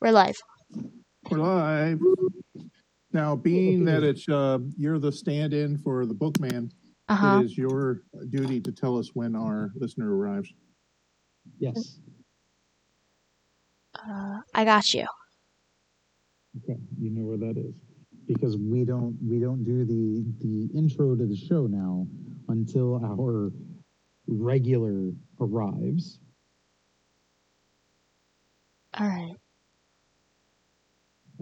We're live. We're live. Now, being that it's uh, you're the stand-in for the bookman, Uh huh. it is your duty to tell us when our listener arrives. Yes. Uh, I got you. Okay. You know where that is. Because we don't we don't do the the intro to the show now until our regular arrives. All right.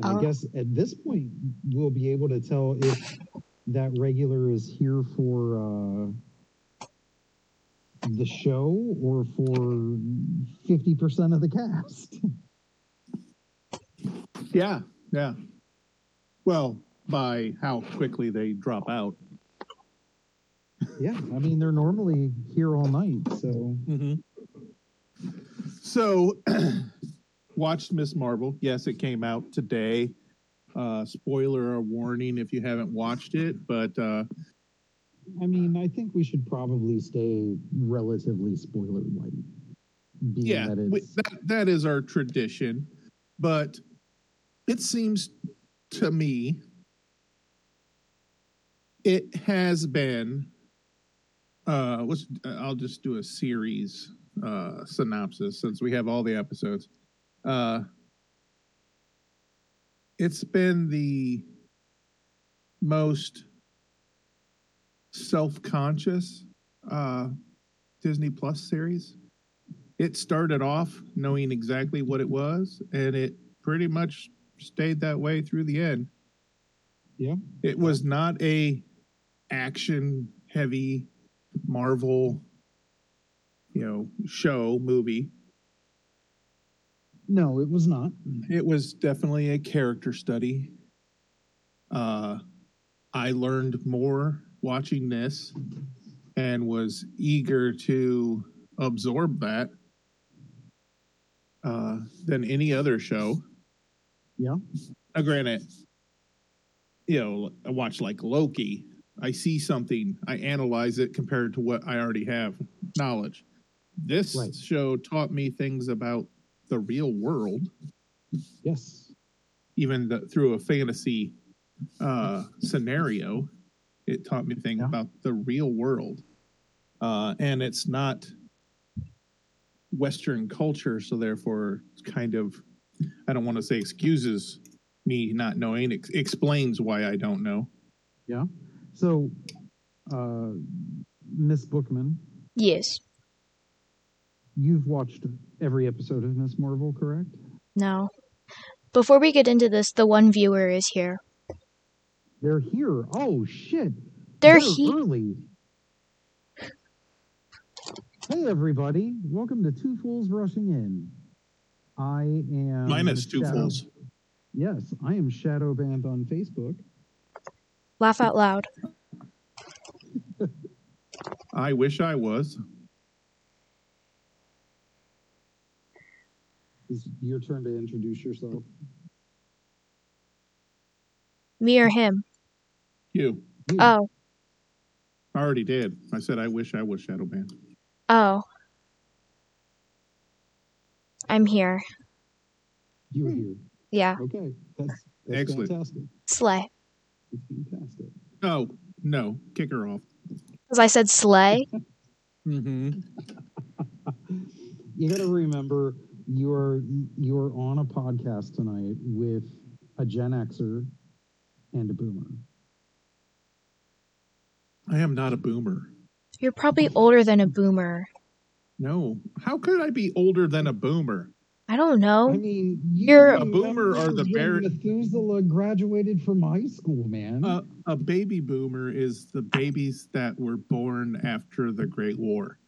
And Oh. I guess at this point we'll be able to tell if that regular is here for uh the show or for 50% of the cast. Yeah, yeah. Well, by how quickly they drop out. yeah, I mean they're normally here all night, so Mm-hmm. So, watched Miss Marvel. Yes, it came out today. Uh, spoiler warning if you haven't watched it, but uh, I mean, I think we should probably stay relatively spoiler light. Yeah, that we, that that is our tradition. But it seems to me it has been. Uh, let's. I'll just do a series uh, synopsis since we have all the episodes. Uh, it's been the most self-conscious uh, Disney Plus series. It started off knowing exactly what it was and it pretty much stayed that way through the end. Yeah. it was not a action heavy marvel you know show movie no, it was not. it was definitely a character study uh i learned more watching this and was eager to absorb that uh than any other show Yeah. now granted you know i watch like loki i see something i analyze it compared to what i already have knowledge this Right. show taught me things about the real world Yes. even the, through a fantasy uh, scenario, it taught me things Yeah. about the real world. Uh, and it's not Western culture, so therefore, it's kind of, I don't want to say excuses me not knowing, ex- explains why I don't know. Yeah. So, uh, Miss Bookman, Yes. You've watched every episode of Miss Marvel, correct? No. Before we get into this, the one viewer is here. They're here. Oh shit! They're here. early. Hey everybody! Welcome to Two Fools Rushing In. I am Minus two Shadow- fools. Yes, I am Shadow Band on Facebook. Laugh out loud. I wish I was. It's your turn to introduce yourself. Me or him? You. You. Oh. I already did. I said I wish I was Shadowban. Oh. I'm here. You're here. Yeah. Okay, that's, that's Excellent. fantastic. Slay. It's fantastic. Oh, no. Kick her off. Because I said slay. Mm-hmm. You got to remember you're you're on a podcast tonight with a Gen Xer and a Boomer. I am not a boomer. You're probably older than a boomer. No. How could I be older than a boomer? I don't know. I mean, you You're- A boomer remember are the when bear- Methuselah graduated from high school, man. Uh, a baby boomer is the babies that were born after the Great War.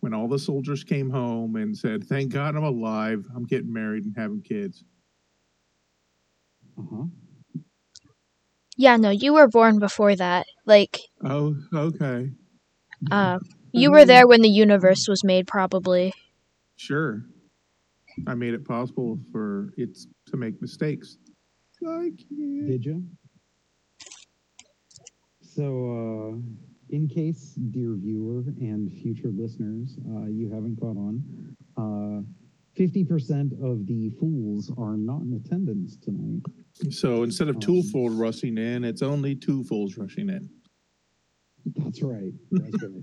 When all the soldiers came home and said, Thank God I'm alive, I'm getting married and having kids. uh-huh. Yeah, no, you were born before that. Like, Oh, okay. uh, you were there when the universe was made, probably. Sure. I made it possible for it to make mistakes. Like, yeah. Did you? So, uh, in case, dear viewer and future listeners, uh, you haven't caught on, uh, fifty percent of the fools are not in attendance tonight. So instead of two fools rushing in, it's only two fools rushing in. That's right. That's right.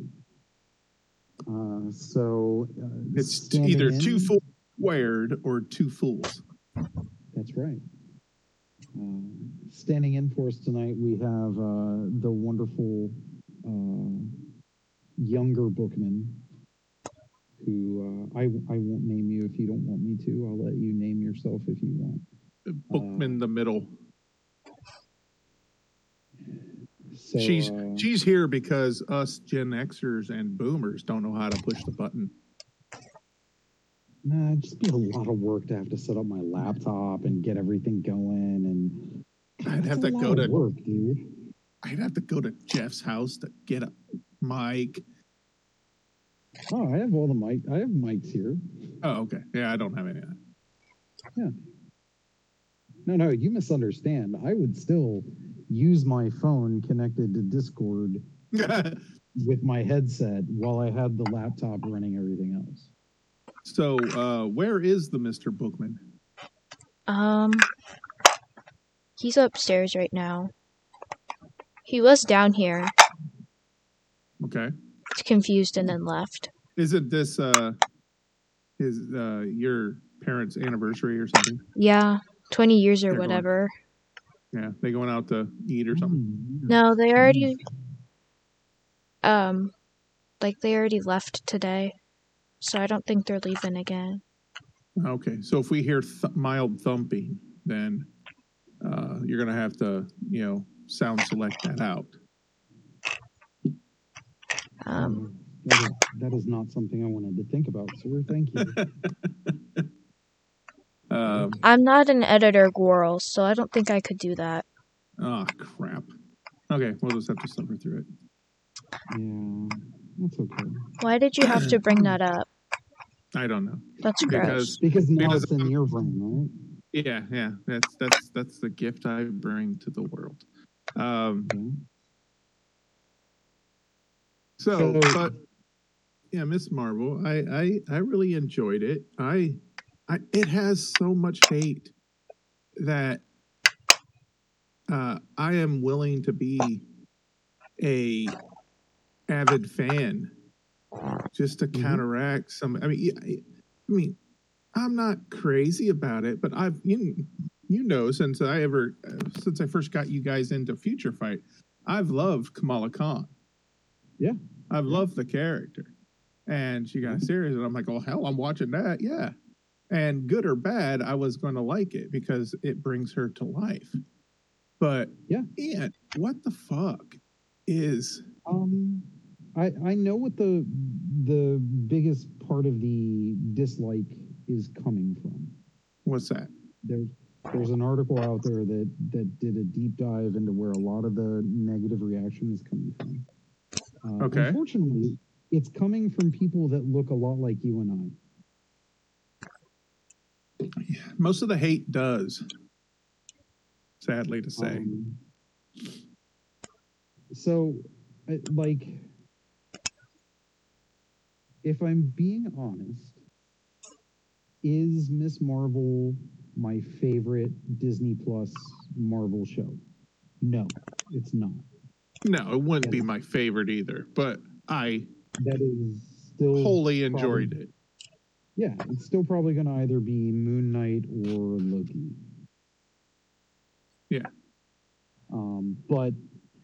Uh, so uh, It's either in- two fools squared or two fools. That's right. Uh, standing in for us tonight, we have uh, the wonderful uh, younger bookman, who uh, I I won't name you if you don't want me to. I'll let you name yourself if you want. Bookman the middle. So she's uh, she's here because us Gen Xers and Boomers don't know how to push the button. nah, it'd just be a lot of work to have to set up my laptop and get everything going, and I'd have to go to work, dude. I'd have to go to Jeff's house to get a mic. Oh, I have all the mic. I have mics here. Oh, okay. Yeah, I don't have any of No, no, you misunderstand. I would still use my phone connected to Discord with my headset while I had the laptop running everything else. so, uh, where is the Mr. Bookman? Um, he's upstairs right now. He was down here, Okay. confused, and then left. Isn't this uh his uh your parents' anniversary or something? Yeah, 20 years or They're going- whatever. Yeah, they going out to eat or something. Hmm. No, they already, um, like they already left today. So I don't think they're leaving again. Okay, so if we hear th- mild thumping, then uh, you're gonna have to, you know, sound select that out. Um, that, is, that is not something I wanted to think about, sir. Thank you. Um, I'm not an editor, Gwirl, so I don't think I could do that. oh crap. Okay, we'll just have to suffer through it. yeah, that's okay. Why did you have to bring that up? I don't know That's gross. because Because now Because- it's in your brain, right? yeah, yeah, that's that's that's the gift I bring to the world. Um, So, So- but yeah, Miss Marvel, I, I I really enjoyed it. I I it has so much hate that uh, I am willing to be a avid fan just to Mhm. counteract some. I mean, I I mean, I'm not crazy about it, but I've you you know since I ever since I first got you guys into Future Fight, I've loved Kamala Khan. Yeah. I've loved the character. And she got a series, and I'm like, oh, hell, I'm watching that. Yeah. And good or bad, I was going to like it because it brings her to life. But, Yeah. man, what the fuck is. Um, I I know what the the biggest part of the dislike is coming from. What's that? There's there's an article out there that that did a deep dive into where a lot of the negative reaction is coming from. Uh, Okay. Unfortunately, it's coming from people that look a lot like you and I. Most of the hate does, sadly to say. Um, so, like, if I'm being honest, is Miss Marvel my favorite Disney Plus Marvel show? No, it's not. no, it wouldn't be my favorite either, but I That is still wholly probably- enjoyed it. Yeah, it's still probably going to either be Moon Knight or Loki. Yeah. Um, but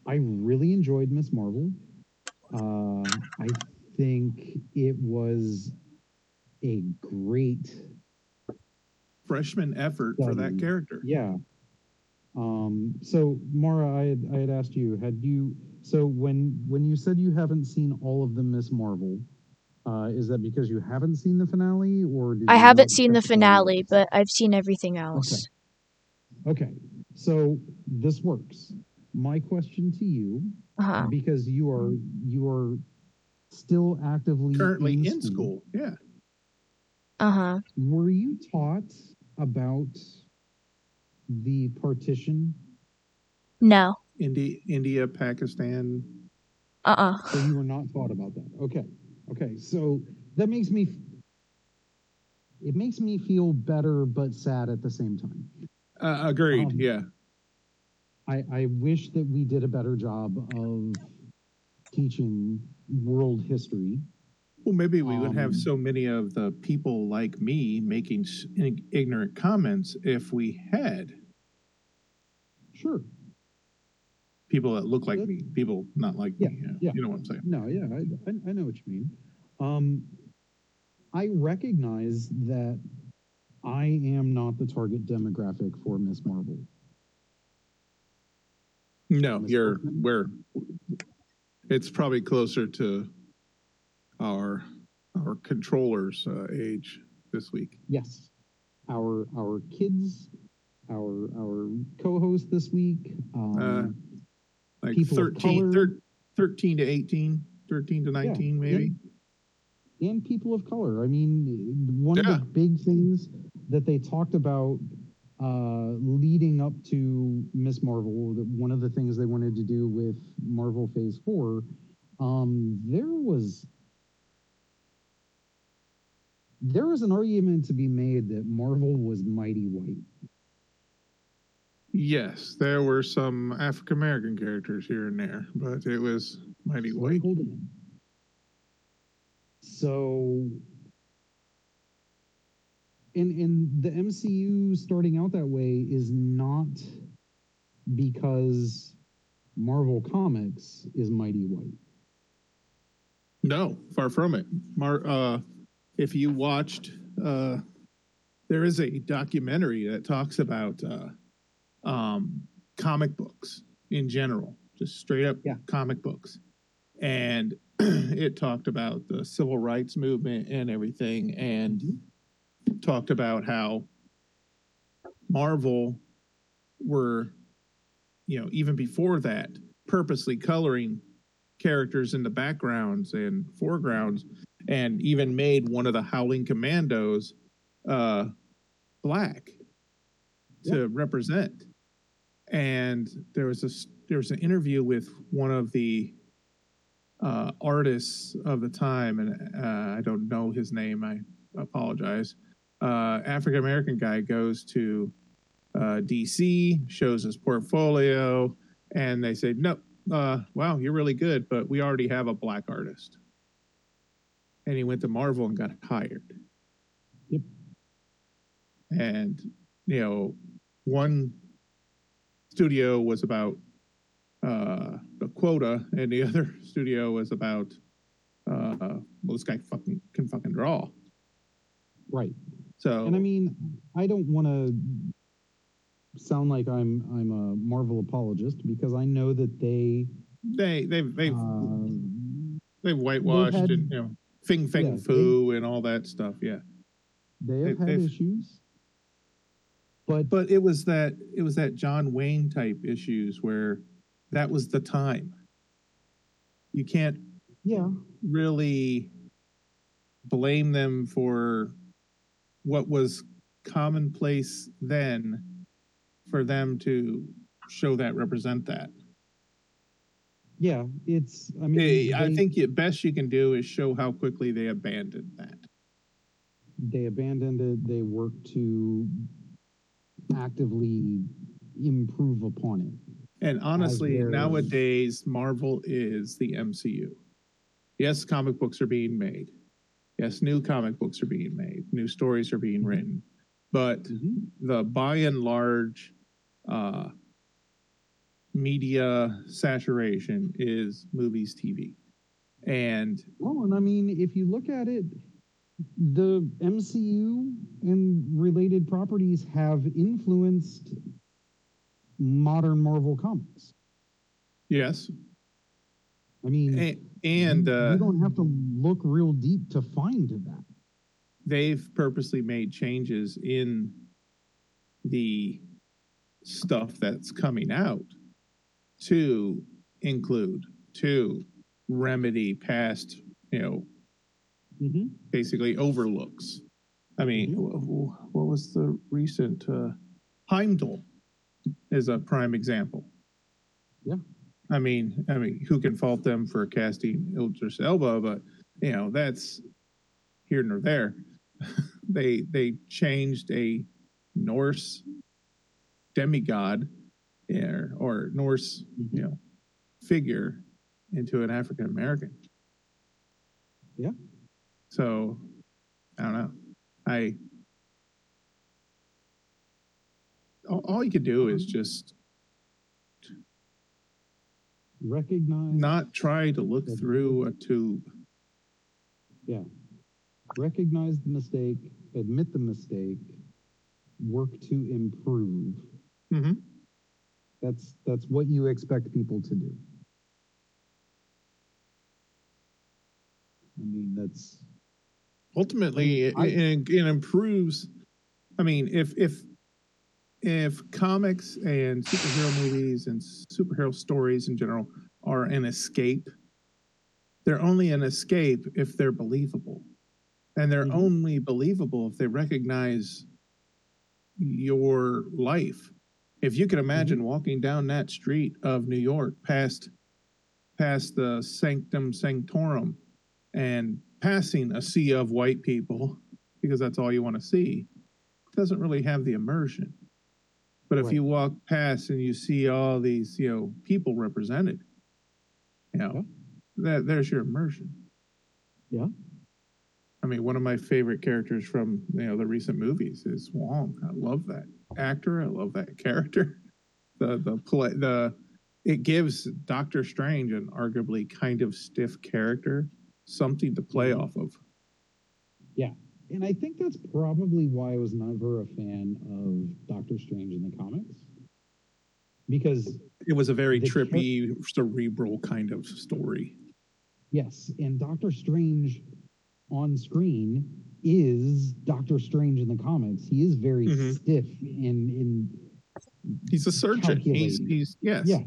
I really enjoyed Miss Marvel. Uh, I think it was a great, Freshman effort for that character. yeah. Um, so Mara, I had, I had asked you, had you, so when, when you said you haven't seen all of the Miss Marvel, uh, is that because you haven't seen the finale or did I haven't seen the check finale, but I've seen everything else. Okay, okay. so this works. My question to you, Uh-huh. because you are you are still actively Currently in, in school. Yeah. Uh-huh. were you taught about the partition? No. India, India, Pakistan. Uh-uh. So you were not taught about that. Okay, okay. So that makes me it makes me feel better but sad at the same time. Uh, agreed. Um, yeah. I, I wish that we did a better job of teaching world history. Well, maybe we wouldn't have um, so many of the people like me making ignorant comments if we had Sure. people that look like me, people not like Yeah, me. Yeah, yeah. You know what I'm saying? No, yeah, I, I, know what you mean. Um, I recognize that I am not the target demographic for Miss Marvel. No, Miss you're Portman? where it's probably closer to our our controller's uh, age this week. Yes, our our kids, our our co-host this week. Um, Uh, Like People 13, thir- 13 to 18, 13 to 19 maybe. and people of color. I mean, one of the big things that they talked about uh, leading up to Miss Marvel, that one of the things they wanted to do with Marvel Phase Four, um, there was there was an argument to be made that Marvel was mighty white. Yes, there were some African American characters here and there, but it was mighty white. Sprinkled in. So, in in the MCU starting out that way is not because Marvel Comics is mighty white. No, far from it. Mar- uh, if you watched, uh, there is a documentary that talks about uh, um, comic books in general, just straight up Yeah. comic books. And it talked about the civil rights movement and everything, and talked about how Marvel were, you know, even before that, purposely coloring characters in the backgrounds and foregrounds and even made one of the howling commandos uh black to represent. And there was this there was an interview with one of the uh artists of the time and uh, i don't know his name i apologize. Uh african american guy goes to uh dc shows his portfolio and they say nope uh, wow, you're really good, but we already have a black artist. And he went to Marvel and got hired. Yep. And, you know, one studio was about uh, the quota, and the other studio was about, uh, well, this guy fucking can fucking draw. Right. So, And I mean, I don't want to sound like I'm I'm a Marvel apologist because I know that they they they've they've uh, they've whitewashed had- and you know fing feng Yeah, fu and all that stuff. Yeah. they have They- had issues, but but it was that it was that John Wayne type issues where that was the time. You can't yeah, really blame them for what was commonplace then for them to show that represent that. Yeah, it's. I mean, Eh, I they- think the best you can do is show how quickly they abandoned that. they abandoned it. They worked to actively improve upon it. And honestly, nowadays, Marvel is the MCU. Yes, comic books are being made. Yes, new comic books are being made. New stories are being written. But the by and large uh, media saturation is movies, TV. And Well, and I mean, if you look at it, the MCU and related properties have influenced modern Marvel comics. yes, I mean, and you, uh, you don't have to look real deep to find that. they've purposely made changes in the stuff that's coming out to include to remedy past you know Mm-hmm. basically overlooks i mean wh- what was the recent uh heimdall is a prime example Yeah. i mean i mean who can fault them for casting Idris Elba but you know that's here nor there they they changed a Norse demigod or, or Norse, you know, figure into an African American. Yeah. So I don't know. I all, all you could do is just Recognize not try to look through a tube. Yeah. Recognize the mistake, admit the mistake, work to improve. Mm hmm That's that's what you expect people to do. I mean, that's ultimately it, I- it, it improves i mean if if if comics and superhero movies and superhero stories in general are an escape they're only an escape if they're believable and they're Mhm. only believable if they recognize your life if you can imagine mm-hmm. walking down that street of new york past past the sanctum sanctorum and passing a sea of white people because that's all you want to see doesn't really have the immersion but if Right. you walk past and you see all these you know people represented you know Yeah. that there's your immersion Yeah. i mean one of my favorite characters from you know the recent movies is wong i love that actor. I love that character. The the play the it gives doctor strange an arguably kind of stiff character something to play off of. Yeah. and I think that's probably why I was never a fan of Doctor Strange in the comics. Because it was a very The char- trippy cerebral kind of story. Yes, and Doctor Strange on screen is Doctor Strange in the comics. He is very Mhm. stiff and in he's a surgeon he's he's yes yeah.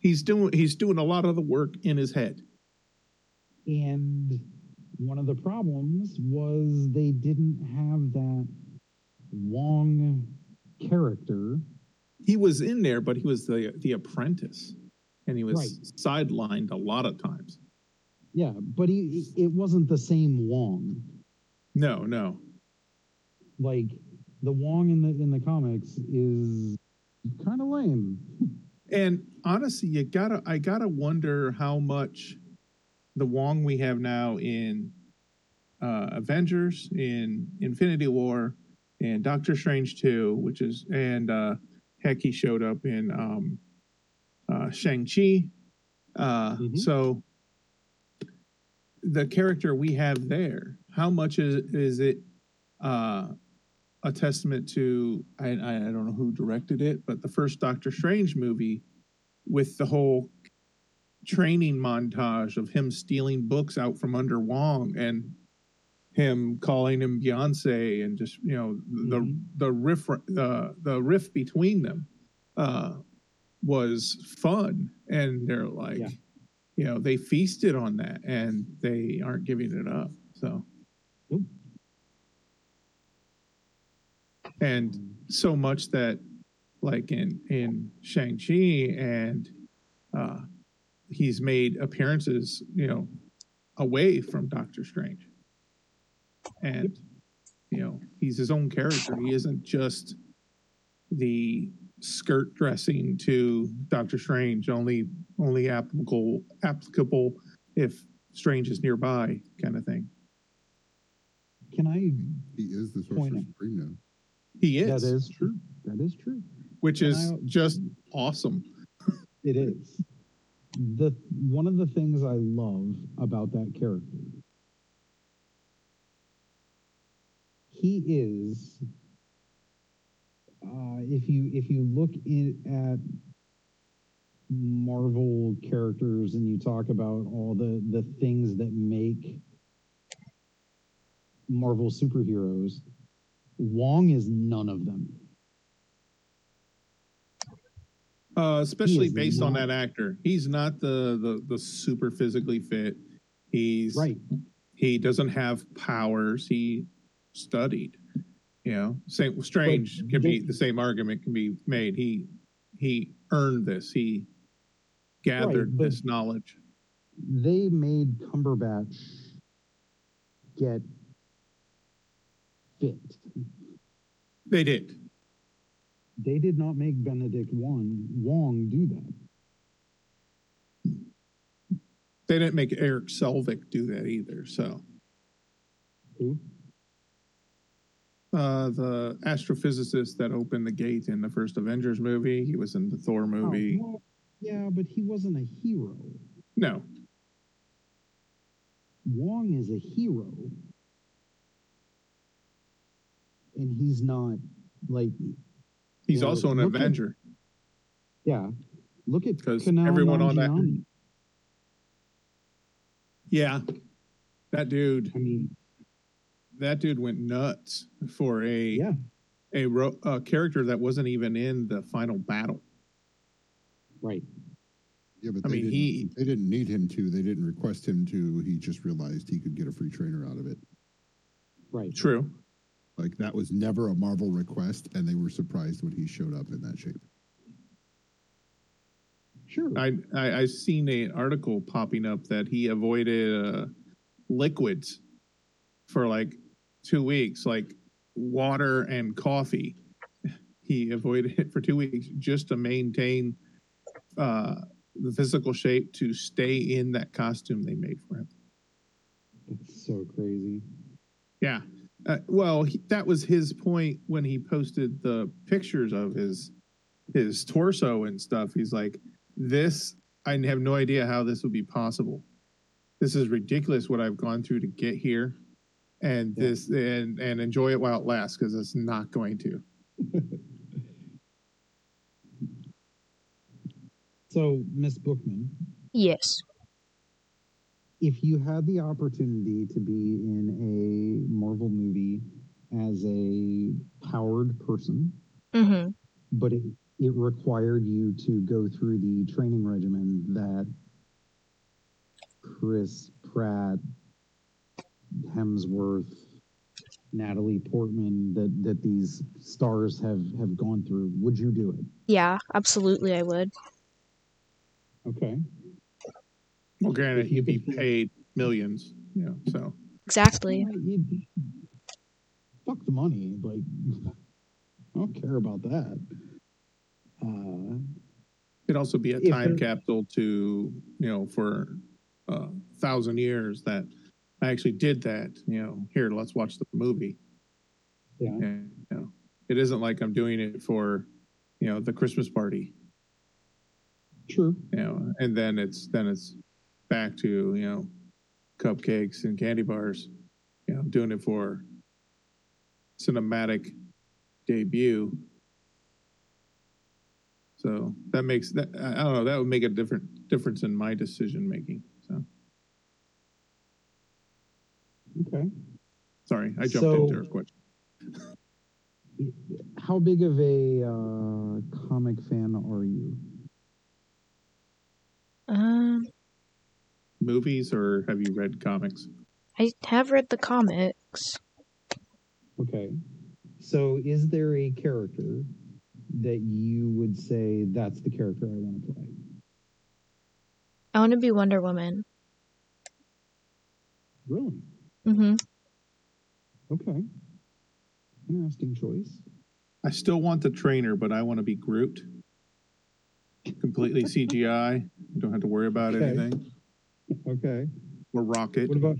he's doing he's doing a lot of the work in his head And one of the problems was they didn't have that Wong character. he was in there but he was the the apprentice and he was Right. sidelined a lot of times Yeah, but he it wasn't the same Wong. No no Like the Wong in the in the comics is kind of lame. And honestly, you gotta I gotta wonder how much the Wong we have now in uh, Avengers, in Infinity War, and Doctor Strange two, which is and uh, heck, he showed up in um, uh, Shang Chi. Uh, Mhm. So the character we have there, how much is is it? Uh, a testament to I, I don't know who directed it, but the first Doctor Strange movie with the whole training montage of him stealing books out from under Wong and him calling him Beyonce and just you know the Mhm. the riff uh, the riff between them uh, was fun and they're like Yeah. you know they feasted on that and they aren't giving it up so. And so much that like in in Shang-Chi and uh he's made appearances, you know, away from Doctor Strange. And you know, he's his own character. He isn't just the skirt dressing to Doctor Strange, only only applicable applicable if Strange is nearby kind of thing. Can I? He is the Point Sorcerer out. Supreme now. He is, That is true. That is true. which Can is I- just awesome. It is. The one of the things I love about that character. He is uh, if you if you look in, at Marvel characters and you talk about all the the things that make Marvel superheroes, Wong is none of them. Uh, especially based on that actor. He's not the, the the super physically fit. He's Right. He doesn't have powers. He studied. You know, same strange But can be the same argument can be made. He he earned this. He gathered but- this knowledge. they made Cumberbatch get fit. They did. They did not make Benedict Wong, Wong do that. They didn't make Erik Selvig do that either. So Who? uh, the astrophysicist that opened the gate in the first Avengers movie, he was in the Thor movie. Oh, well, yeah, but he wasn't a hero. No, Wong is a hero. And he's not like he's Well, also an look at- Avenger. yeah. Look at because everyone on that- Yeah, that dude. I mean, That dude went nuts for a yeah, a, ro- a character that wasn't even in the final battle. right. Yeah, but I they mean, he- they didn't need him to. They didn't request him to. He just realized he could get a free trainer out of it. Right. True. Like that was never a Marvel request, and they were surprised when he showed up in that shape. Sure. I, I I've seen an article popping up that he avoided uh, liquids for like two weeks, like water and coffee. He avoided it for two weeks just to maintain uh, the physical shape to stay in that costume they made for him. That's so crazy. Yeah. Uh, well, he, that was his point when he posted the pictures of his his torso and stuff. He's like, "This, I have no idea how this would be possible. This is ridiculous what I've gone through to get here, and Yeah. this and and enjoy it while it lasts because it's not going to." So, Miss Bookman, Yes. If you had the opportunity to be in a Marvel movie as a powered person, Mm-hmm. but it, it required you to go through the training regimen that Chris Pratt, Hemsworth, Natalie Portman, that, that these stars have, have gone through, would you do it? Yeah, absolutely, I would. Okay. Well, granted, you he'd be paid millions, you know. So Exactly. Fuck the money. Like, I don't care about that. Uh, it'd also be a time there- capsule to you know for a thousand years that I actually did that. You know, here let's watch the movie. yeah. And, you know, it isn't like I'm doing it for you know the Christmas party. True. You know, and then it's then it's back to you know cupcakes and candy bars. You know, doing it for cinematic debut. So that makes that I I don't know that would make a different difference in my decision making. So Okay. sorry, I jumped So- into her question. How big of a uh, comic fan are you? Um, Movies or have you read comics? I have read the comics. Okay. So, is there a character that you would say that's the character I want to play? I want to be Wonder Woman. Really? Mm-hmm. Okay. Interesting choice. I still want the trainer, but I want to be Groot. Completely CGI. You don't have to worry about Okay. anything. Okay. Or Rocket. What about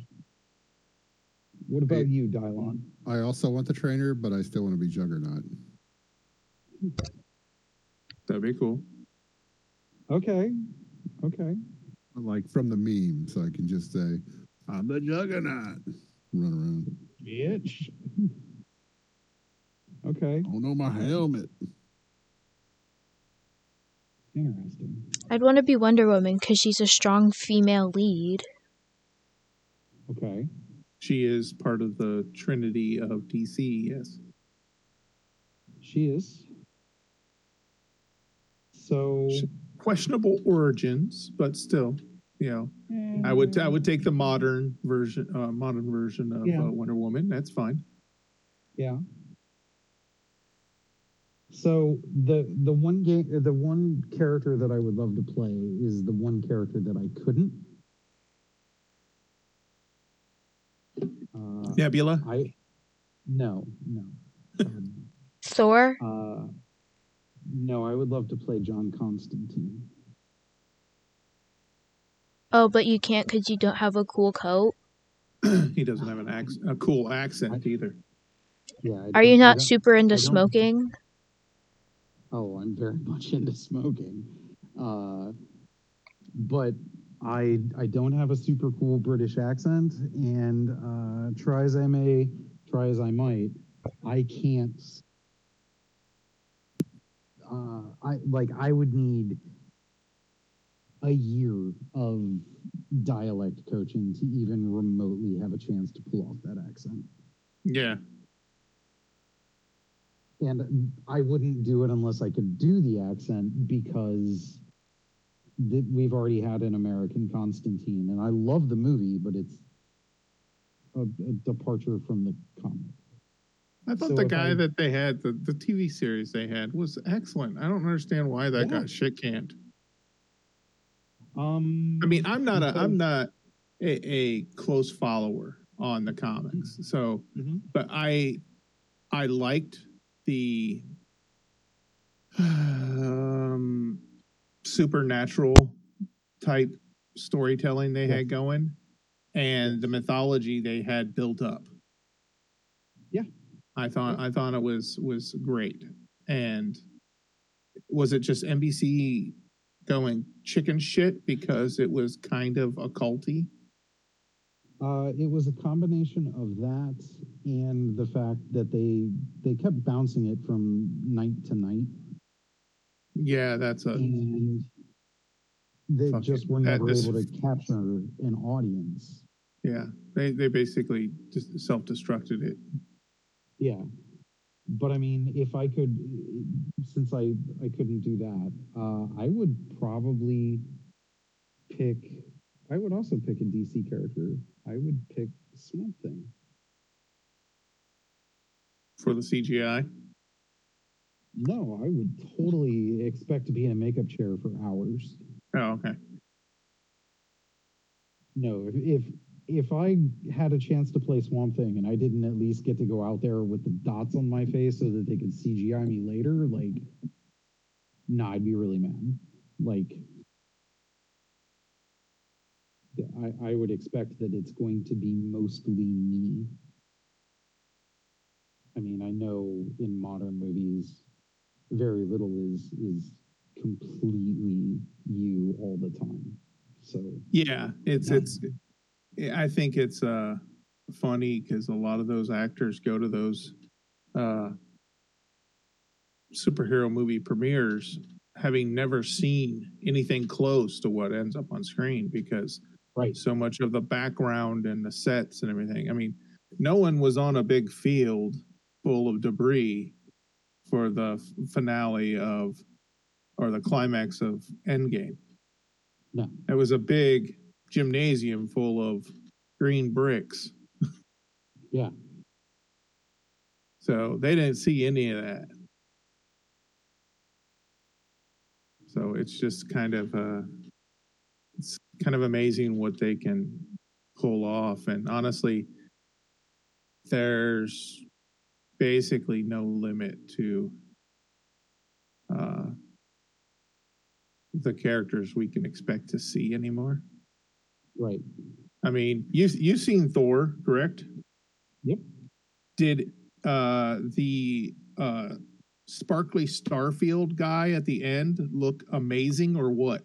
what about Hey. you, Dylon? I also want the trainer, but I still want to be Juggernaut. That'd be cool. Okay. Okay. Like from the meme, so I can just say, "I'm the Juggernaut." Run around. Bitch. Okay. Oh no, my helmet. Interesting. I'd want to be Wonder Woman because she's a strong female lead. Okay. She is part of the Trinity of DC, yes. She is. So She- Questionable origins, but still, you know, I would I would take the modern version uh, modern version of Yeah. uh, Wonder Woman. That's fine. Yeah. So the the one game the one character that I would love to play is the one character that I couldn't. Uh, Nebula. I No, no. Um, Thor? uh, no, I would love to play John Constantine. Oh, but you can't because you don't have a cool coat. he doesn't have an ac- a cool accent either. Yeah. I Are you don't- I not don't- super into I don't- smoking? Oh, I'm very much into smoking. Uh, but I I don't have a super cool British accent, and uh, try as I may, try as I might, I can't. Uh, I like I would need a year of dialect coaching to even remotely have a chance to pull off that accent. Yeah. And I wouldn't do it unless I could do the accent because th- we've already had an American Constantine, and I love the movie, but it's a, a departure from the comic. I thought So the guy I- that they had, the, the TV series they had, was excellent. I don't understand why that Yeah. got shit canned. Um, I mean, I'm not a, I'm not a, a close follower on the comics, so, Mhm. but I, I liked the um, supernatural type storytelling they Yeah. had going, and the mythology they had built up. Yeah. I thought I thought it was was great, and was it just NBC going chicken shit because it was kind of occulty? Uh, it was a combination of that and the fact that they they kept bouncing it from night to night, Yeah, that's a and they just it. were That- never this- able to capture an audience. yeah. They they basically just self destructed it. Yeah. But I mean, if I could, since I I couldn't do that, uh, I would probably pick. I would also pick a DC character. I would pick Swamp Thing. for the CGI. No, I would totally expect to be in a makeup chair for hours. Oh, okay. No, if if, if I had a chance to play Swamp Thing and I didn't at least get to go out there with the dots on my face so that they could CGI me later, like, nah, I'd be really mad. Like, I, I would expect that it's going to be mostly me. I mean, I know in modern movies, very little is is completely you all the time. So Yeah, it's Yeah. it's. I think it's uh funny because a lot of those actors go to those uh superhero movie premieres having never seen anything close to what ends up on screen because right, so much of the background and the sets and everything. I mean, no one was on a big field full of debris for the finale of or the climax of Endgame. No. It was a big gymnasium full of green bricks. yeah. So they didn't see any of that. So it's just kind of uh it's kind of amazing what they can pull off and honestly there's basically no limit to uh the characters we can expect to see anymore. Right. I mean, you you've seen Thor, correct? Yep. Did uh the uh sparkly Starfield guy at the end look amazing or what?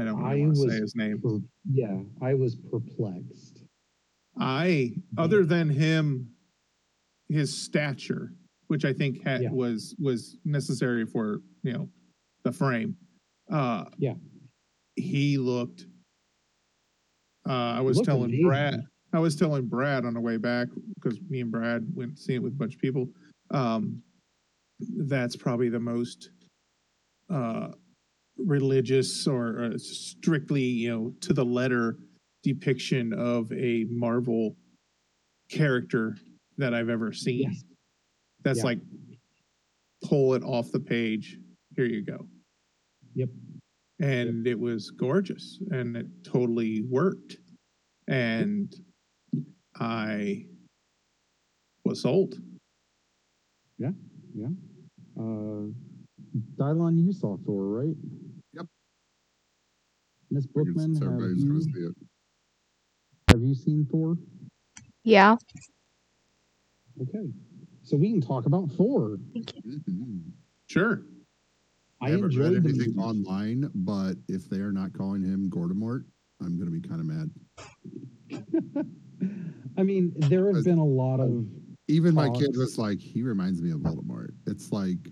I don't I want to was say his name. Per- yeah, I was perplexed. I other than him his stature, which I think had, Yeah. was was necessary for, you know, the frame. Uh Yeah. He looked uh I was Looked telling amazing. Brad I was telling Brad on the way back because me and Brad went to see it with a bunch of people. Um that's probably the most uh religious or uh, strictly, you know, to the letter depiction of a Marvel character that I've ever seen. Yes. That's Yeah. like pull it off the page. Here you go. Yep. And it was gorgeous and it totally worked. and I was sold. Yeah, yeah. Uh, Dylon, you saw Thor, right? Yep. Miss Figured Bookman, have everybody's gonna you, see it. have you seen Thor? Yeah. Okay. So we can talk about Thor. Mhm. Sure. I, I haven't read enjoyed the anything movie. online, but if they are not calling him Gordemort, I'm gonna be kind of mad. I mean, there have been a lot of Even my kid Talks. was like, he reminds me of Voldemort. It's like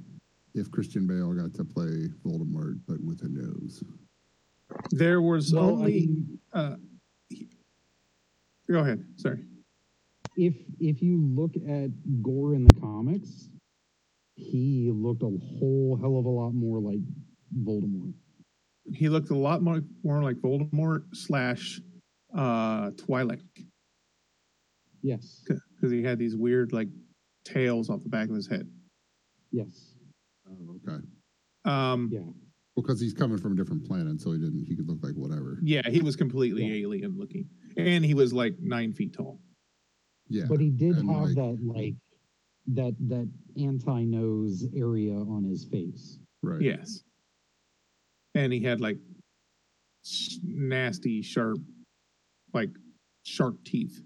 if Christian Bale got to play Voldemort, but with a nose. There was well, I only. mean, uh, he- go ahead. Sorry. if if you look at Gorr in the comics, he looked a whole hell of a lot more like Voldemort. He looked a lot more, more like Voldemort slash uh, Twilight Yes. because he had these weird like tails off the back of his head. Yes. Oh, okay. Um, Yeah. Because he's coming from a different planet, so he didn't. He could look like whatever. yeah, he was completely Yeah. alien looking, and he was like nine feet tall. Yeah. But he did and, have like- that like that that anti nose area on his face. right. Yes, and he had like nasty, sharp, like shark teeth,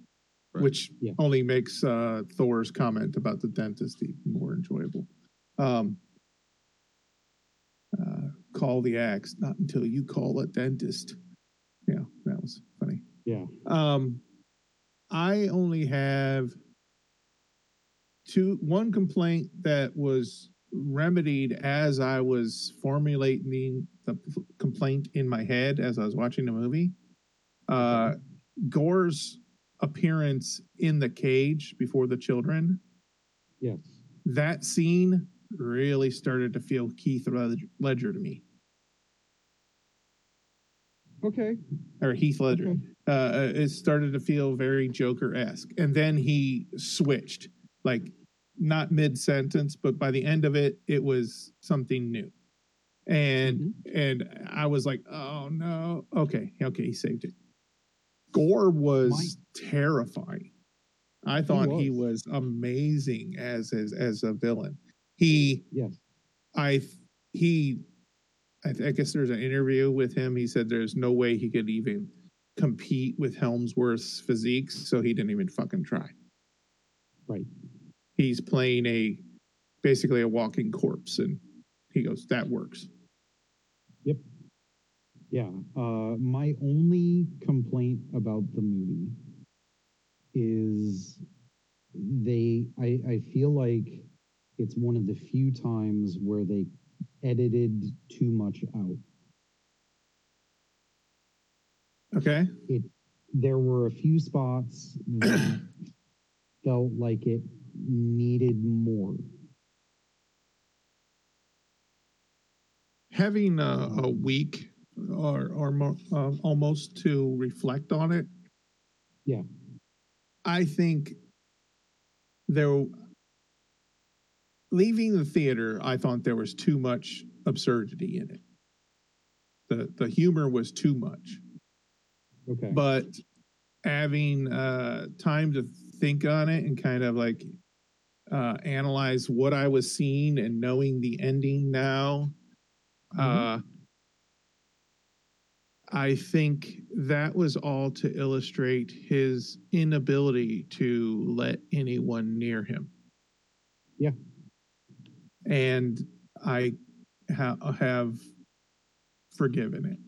Right. which Yeah. only makes uh, Thor's comment about the dentist even more enjoyable. Um, uh, call the axe, not until you call a dentist. Yeah, that was funny. Yeah. Um, I only have two one complaint that was remedied as I was formulating the p- complaint in my head as I was watching the movie. Uh, Gorr's appearance in the cage before the children. Yes. That scene really started to feel Keith Led- Ledger to me, Okay. or Heath Ledger. Okay. uh, it started to feel very Joker esque. And then he switched, like not mid sentence, but by the end of it, it was something new. And Mhm. and I was like, oh no, okay, okay, he saved it. Gorr was terrifying. I thought he was. was. amazing as as as a villain. He Yes. I he I, I guess there's an interview with him. He said there's no way he could even compete with Hemsworth's physique, so he didn't even fucking try. Right. He's playing a basically a walking corpse, and he goes, "That works." Yep. Yeah. Uh, my only complaint about the movie is they. I, I feel like it's one of the few times where they edited too much out. Okay, It There were a few spots that felt like it needed more. having a, a week or or more, uh, almost to reflect on it. Yeah. I think there leaving the theater, I thought there was too much absurdity in it. The the humor was too much. Okay. But having uh time to think on it and kind of like uh analyze what I was seeing and knowing the ending now, uh I think that was all to illustrate his inability to let anyone near him. Yeah. And I ha- have forgiven it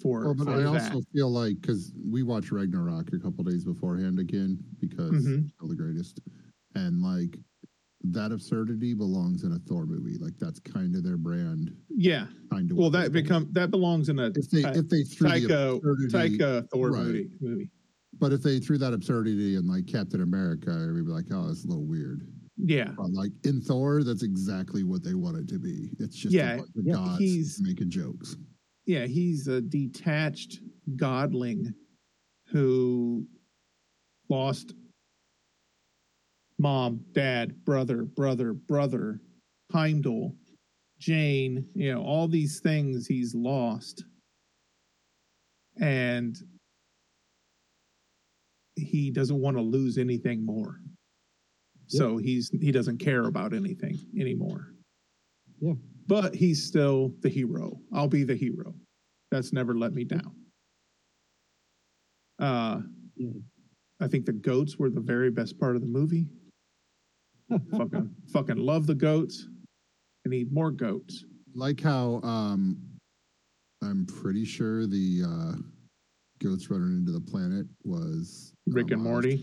for, Well, but for I that. also feel like because we watched Ragnarok a couple days beforehand again because Mhm. it's still the greatest, and like that absurdity belongs in a Thor movie. Like that's kind of their brand. yeah. Kind of. Well, that become that belongs in a if they if they threw the Taika absurdity, Taika Thor right. movie movie. but if they threw that absurdity in like Captain America, we'd be like, oh, it's a little weird. Yeah. But like in Thor, that's exactly what they want it to be. It's just Yeah, a bunch of yeah, gods he's- making jokes. Yeah, he's a detached godling who lost mom, dad, brother, brother, brother, Heimdall, Jane, you know, all these things he's lost. And he doesn't want to lose anything more. So he's he doesn't care about anything anymore. Yeah. But he's still the hero. I'll be the hero. That's never let me down. Uh Yeah. I think the goats were the very best part of the movie. fucking fucking love the goats. I need more goats. like how um I'm pretty sure the uh goats running into the planet was Rick and Morty?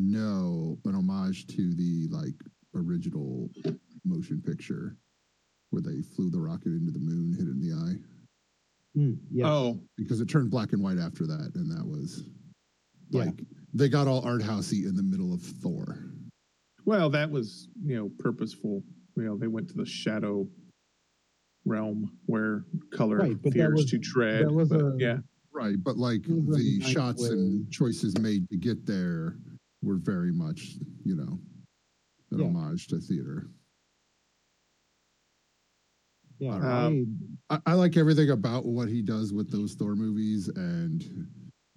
No, an homage to the like original motion picture where they flew the rocket into the moon, hit it in the eye. Hmm, yes. Oh, Because it turned black and white after that, and that was Yeah. like they got all art housey in the middle of Thor. well, that was, you know, purposeful. You know, they went to the shadow realm where color Right, but that fears was- to tread. that was but, a- yeah. Right, but like the shots way- and choices made to get there were very much, you know, an Yeah. homage to theater. yeah. Um, I, I, like everything about what he does with those Thor movies, and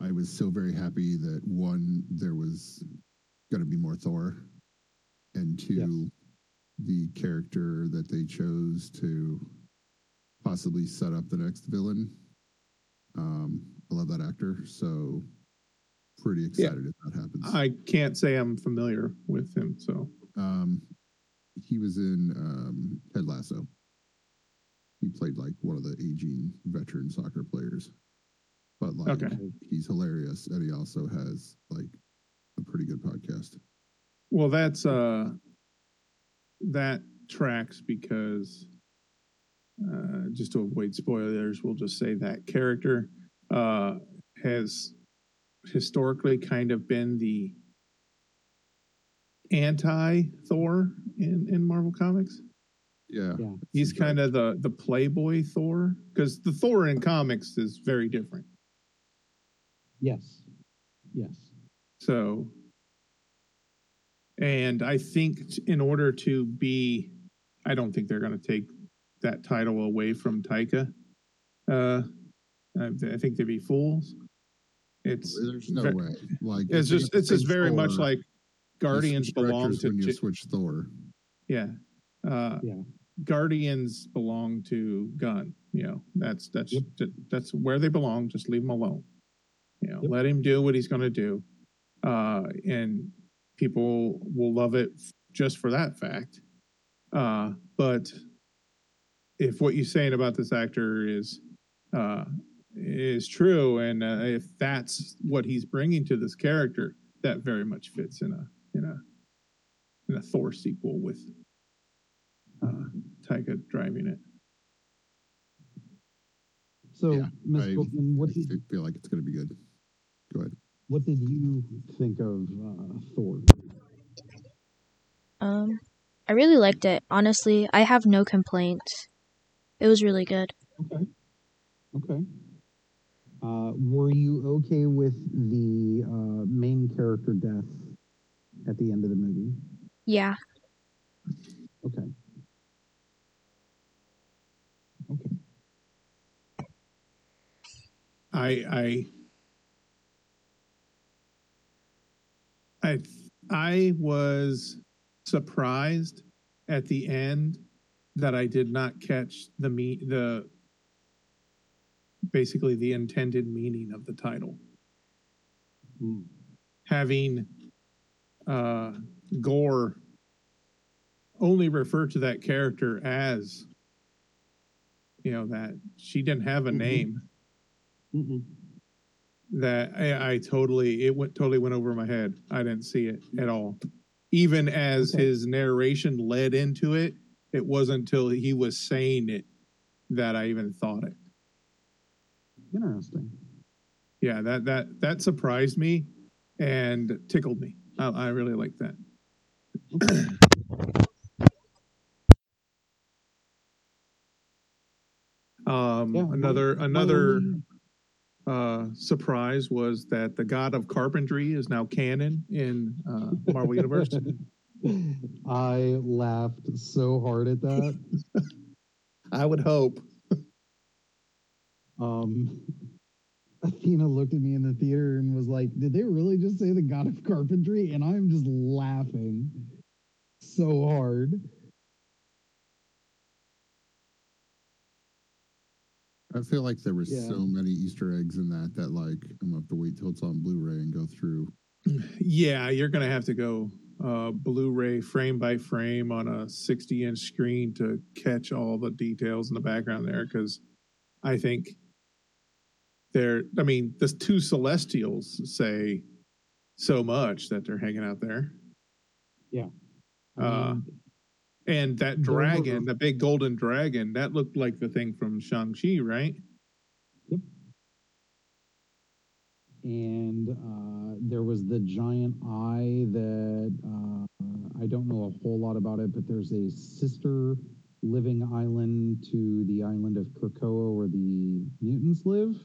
I was so very happy that one, there was going to be more Thor, and two, the character that they chose to possibly set up the next villain. Um, I love that actor, so pretty excited if that happens. I can't say I'm familiar with him, so Um, he was in um, Ted Lasso. He played like one of the aging veteran soccer players, but like Okay. he's hilarious, and he also has like a pretty good podcast. well that's uh that tracks because uh just to avoid spoilers, we'll just say that character uh has historically kind of been the anti Thor in in Marvel Comics. Yeah, yeah. He's kind of the the playboy Thor because the Thor in comics is very different. Yes. Yes. So, and I think in order to be, I don't think they're going to take that title away from Taika. Uh, I, I think they'd be fools. It's There's no ve- way. Like it's just it's just same very much like Guardians belong to when you J- switch Thor. yeah. Uh, Yeah. Guardians belong to Gunn. You know, that's that's Yep. that- that's where they belong. Just leave him alone. You know, Yep. let him do what he's going to do, uh, and people will love it f- just for that fact. Uh, but if what you're saying about this actor is uh, is true, and uh, if that's what he's bringing to this character, that very much fits in a in a in a Thor sequel with uh, Taika driving it. So, Yeah, Miss I- Bookman, what I did feel like it's going to be good. Go ahead. what did you think of uh, Thor? Um, I really liked it. Honestly, I have no complaints. It was really good. Okay. Okay. Uh, were you okay with the uh, main character death at the end of the movie? Yeah. Okay. Okay. I I I I was surprised at the end that I did not catch the me the basically the intended meaning of the title. Hmm. Having uh Gorr only refer to that character as you know that she didn't have a Mhm. name Mm-mm. that I, I totally it went totally went over my head. I didn't see it at all. Even as Okay. his narration led into it, it wasn't until he was saying it that I even thought it. Interesting. Yeah, that that that surprised me and tickled me. I, I really like that. Um, Yeah, another my another uh, surprise was that the god of carpentry is now canon in uh, Marvel Universe. I laughed so hard at that. I would hope. Um, Athena looked at me in the theater and was like, "Did they really just say the god of carpentry?" And I'm just laughing so hard. I feel like there were Yeah. so many Easter eggs in that that like I'm gonna have to wait till it's on Blu-ray and go through. Yeah, you're gonna have to go uh, Blu-ray frame by frame on a 60-inch screen to catch all the details in the background there, because I think they're. I mean, the two Celestials say so much that they're hanging out there, I Uh, mean, and that dragon, the big golden dragon, that looked like the thing from Shang Chi, right? and uh, there was the giant eye that uh, I don't know a whole lot about it, but there's a sister living island to the island of Krakoa where the mutants live,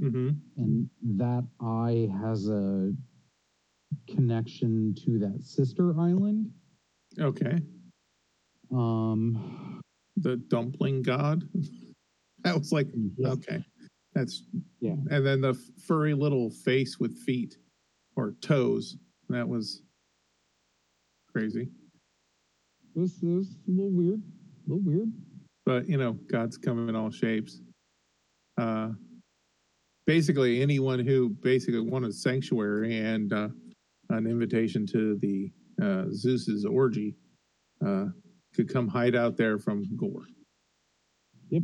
Mm-hmm. and that eye has a connection to that sister island. Okay, Um, the dumpling god. that was like yes, Okay. That's Yeah. And then the furry little face with feet or toes. That was crazy. it was, it was a little weird, a little weird. But you know, God's come in all shapes. Uh basically anyone who basically wanted sanctuary and uh an invitation to the uh Zeus's orgy uh could come hide out there from Gorr. Yep.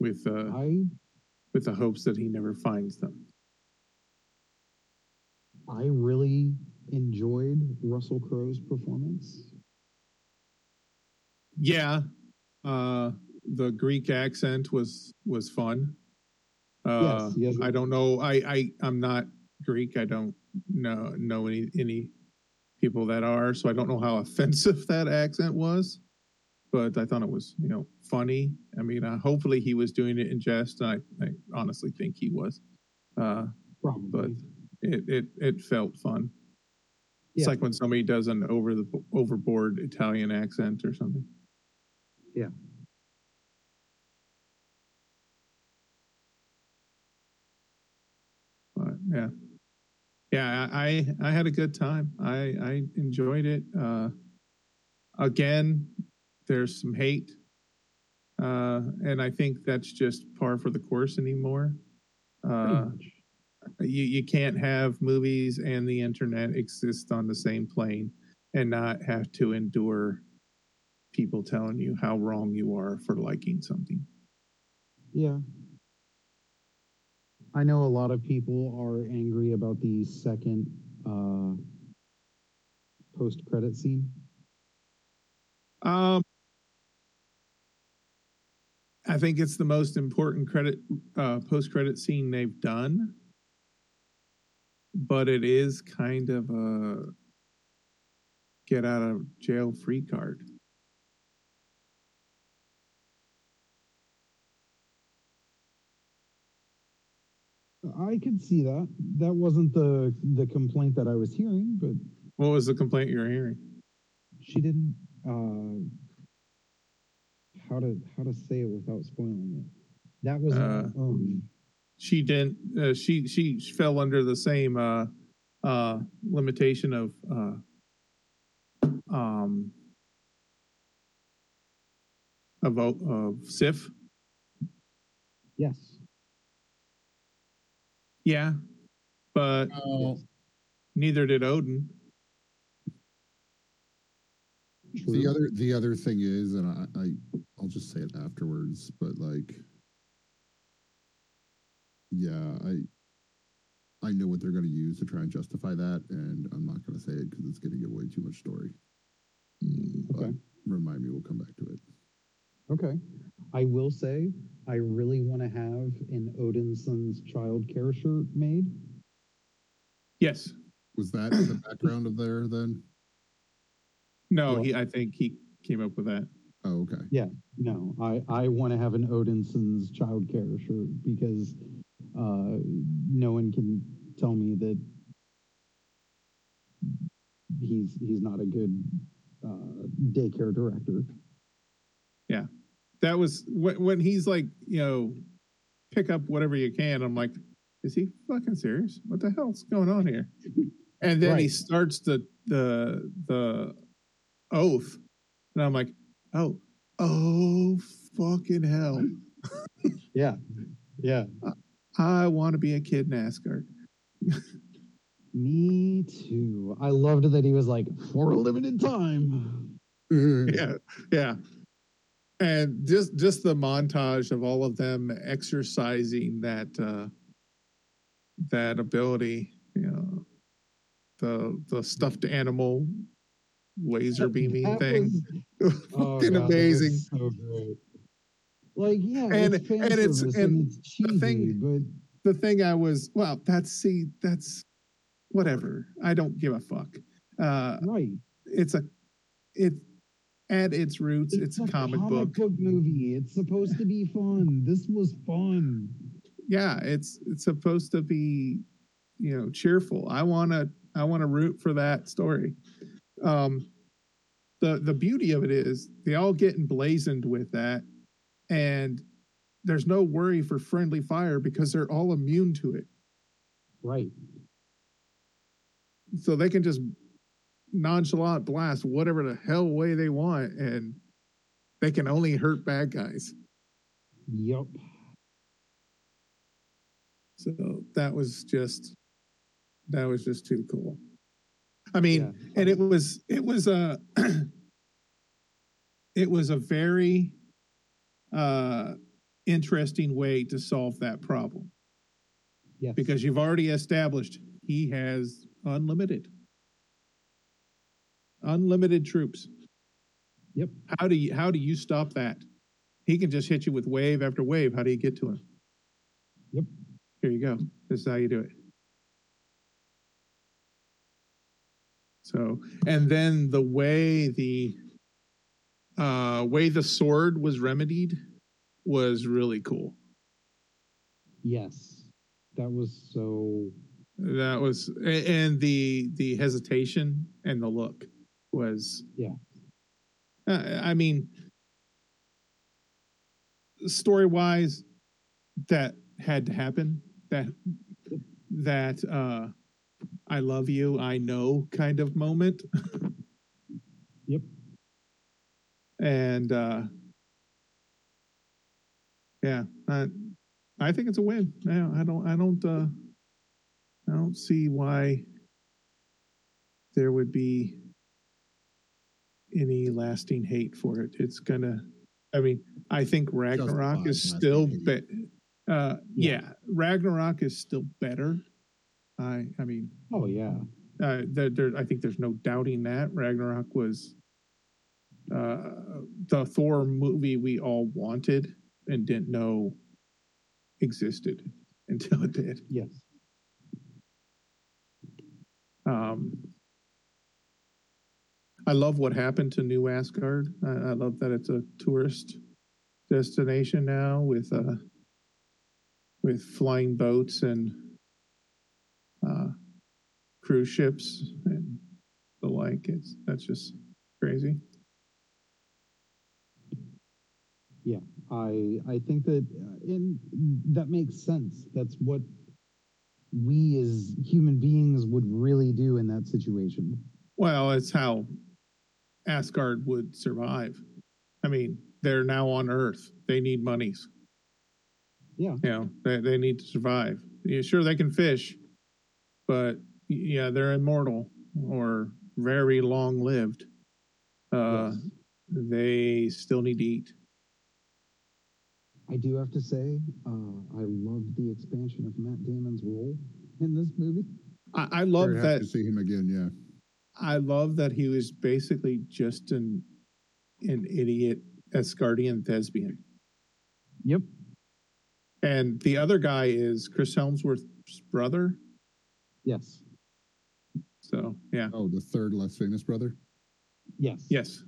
With uh I with the hopes that he never finds them. I really enjoyed Russell Crowe's performance. Yeah, uh, the Greek accent was was fun. Uh, Yes, yes. I don't know. I I I'm not Greek. I don't know know any any people that are. So I don't know how offensive that accent was. But I thought it was you know funny. I mean, uh, hopefully he was doing it in jest. I I honestly think he was. Uh, Probably. but it it it felt fun. It's Yeah. like when somebody does an over the overboard Italian accent or something. Yeah. Yeah, yeah, I I had a good time. I I enjoyed it. Uh, again, there's some hate, uh, and I think that's just par for the course anymore. Uh, you you can't have movies and the internet exist on the same plane and not have to endure people telling you how wrong you are for liking something. Yeah. I know a lot of people are angry about the second uh, post credit scene. Um, I think it's the most important credit uh, post credit scene they've done, but it is kind of a get out of jail free card. I could see that. That wasn't the the complaint that I was hearing, but What was the complaint you were hearing? she didn't uh how to how to say it without spoiling it. That was Uh, um she didn't uh, she she fell under the same uh uh limitation of uh um of of sif yes. Yeah but Oh, neither did odin True. the other the other thing is, and I, I I'll just say it afterwards, but like, yeah, I I know what they're going to use to try and justify that, and I'm not going to say it because it's going to give away too much story. Mm, but remind me, we'll come back to it. Okay. I will say I really want to have an Odinson's child care shirt made. yes Was that in the background of there then? no Well- he i think he came up with that Oh, okay. Yeah, no, I, I want to have an Odinson's child care shirt because uh, no one can tell me that he's he's not a good uh, daycare director. That was when, when he's like, you know, pick up whatever you can. I'm like, is he fucking serious? What the hell's going on here? And then he starts the the the oath, and I'm like, oh, oh, fucking hell! Yeah. Yeah. I want to be a kid in Asgard. Me too. I loved that he was like, for a limited time. yeah, yeah. And just just the montage of all of them exercising that uh that ability, you know, the the stuffed animal laser beaming That thing. was- oh, Fucking God, was amazing. So great. Like, yeah, And- it's and it's- service and it's cheesy, thing- but The thing I was well, that's see, that's whatever. I don't give a fuck. Uh right. it's a it at its roots, it's, a comic, book. movie. It's supposed to be fun. This was fun. yeah it's it's supposed to be you know cheerful i want to i want to root for that story um the the beauty of it is they all get emblazoned with that and there's no worry for friendly fire because they're all immune to it Right. so they can just nonchalant blast whatever the hell way they want and they can only hurt bad guys Yep. So that was just that was just too cool. I mean, Yeah. and it was it was a it was a very uh interesting way to solve that problem Yes. because you've already established he has unlimited unlimited troops. Yep. How do you how do you stop that? He can just hit you with wave after wave. How do you get to him? Yep. Here you go. This is how you do it. So, and then the way the uh way the sword was remedied was really cool. Yes. That was so That was and the the hesitation and the look was Yeah. Uh, I mean, story wise, that had to happen. That that uh, I love you, I know kind of moment. Yep. And uh, yeah, I, I think it's a win. Yeah, I don't, I don't, uh, I don't see why there would be any lasting hate for it. It's gonna. I mean, I think Ragnarok is still, lasting be, hate. uh, Yeah. yeah, Ragnarok is still better. I, I mean, oh yeah. uh, there, there, I think there's no doubting that Ragnarok was uh, the Thor movie we all wanted and didn't know existed until it did. Yes. Um, I love what happened to New Asgard. I, I love that it's a tourist destination now with uh, with flying boats and uh, cruise ships and the like. It's that's just crazy. Yeah, I I think that uh, and that makes sense. That's what we as human beings would really do in that situation. Well, it's how Asgard would survive. I mean, they're now on Earth. They need monies. Yeah. You know, they, they need to survive. Yeah, sure, they can fish, but yeah, they're immortal or very long lived. Uh, Yes. They still need to eat. I do have to say, uh, I loved the expansion of Matt Damon's role in this movie. I, I love that. to see him again. Yeah. I love that he was basically just an an idiot Asgardian thespian. Yep. And the other guy is Chris Hemsworth's brother. Yes. So yeah, Oh, the third less famous brother. Yes. yes.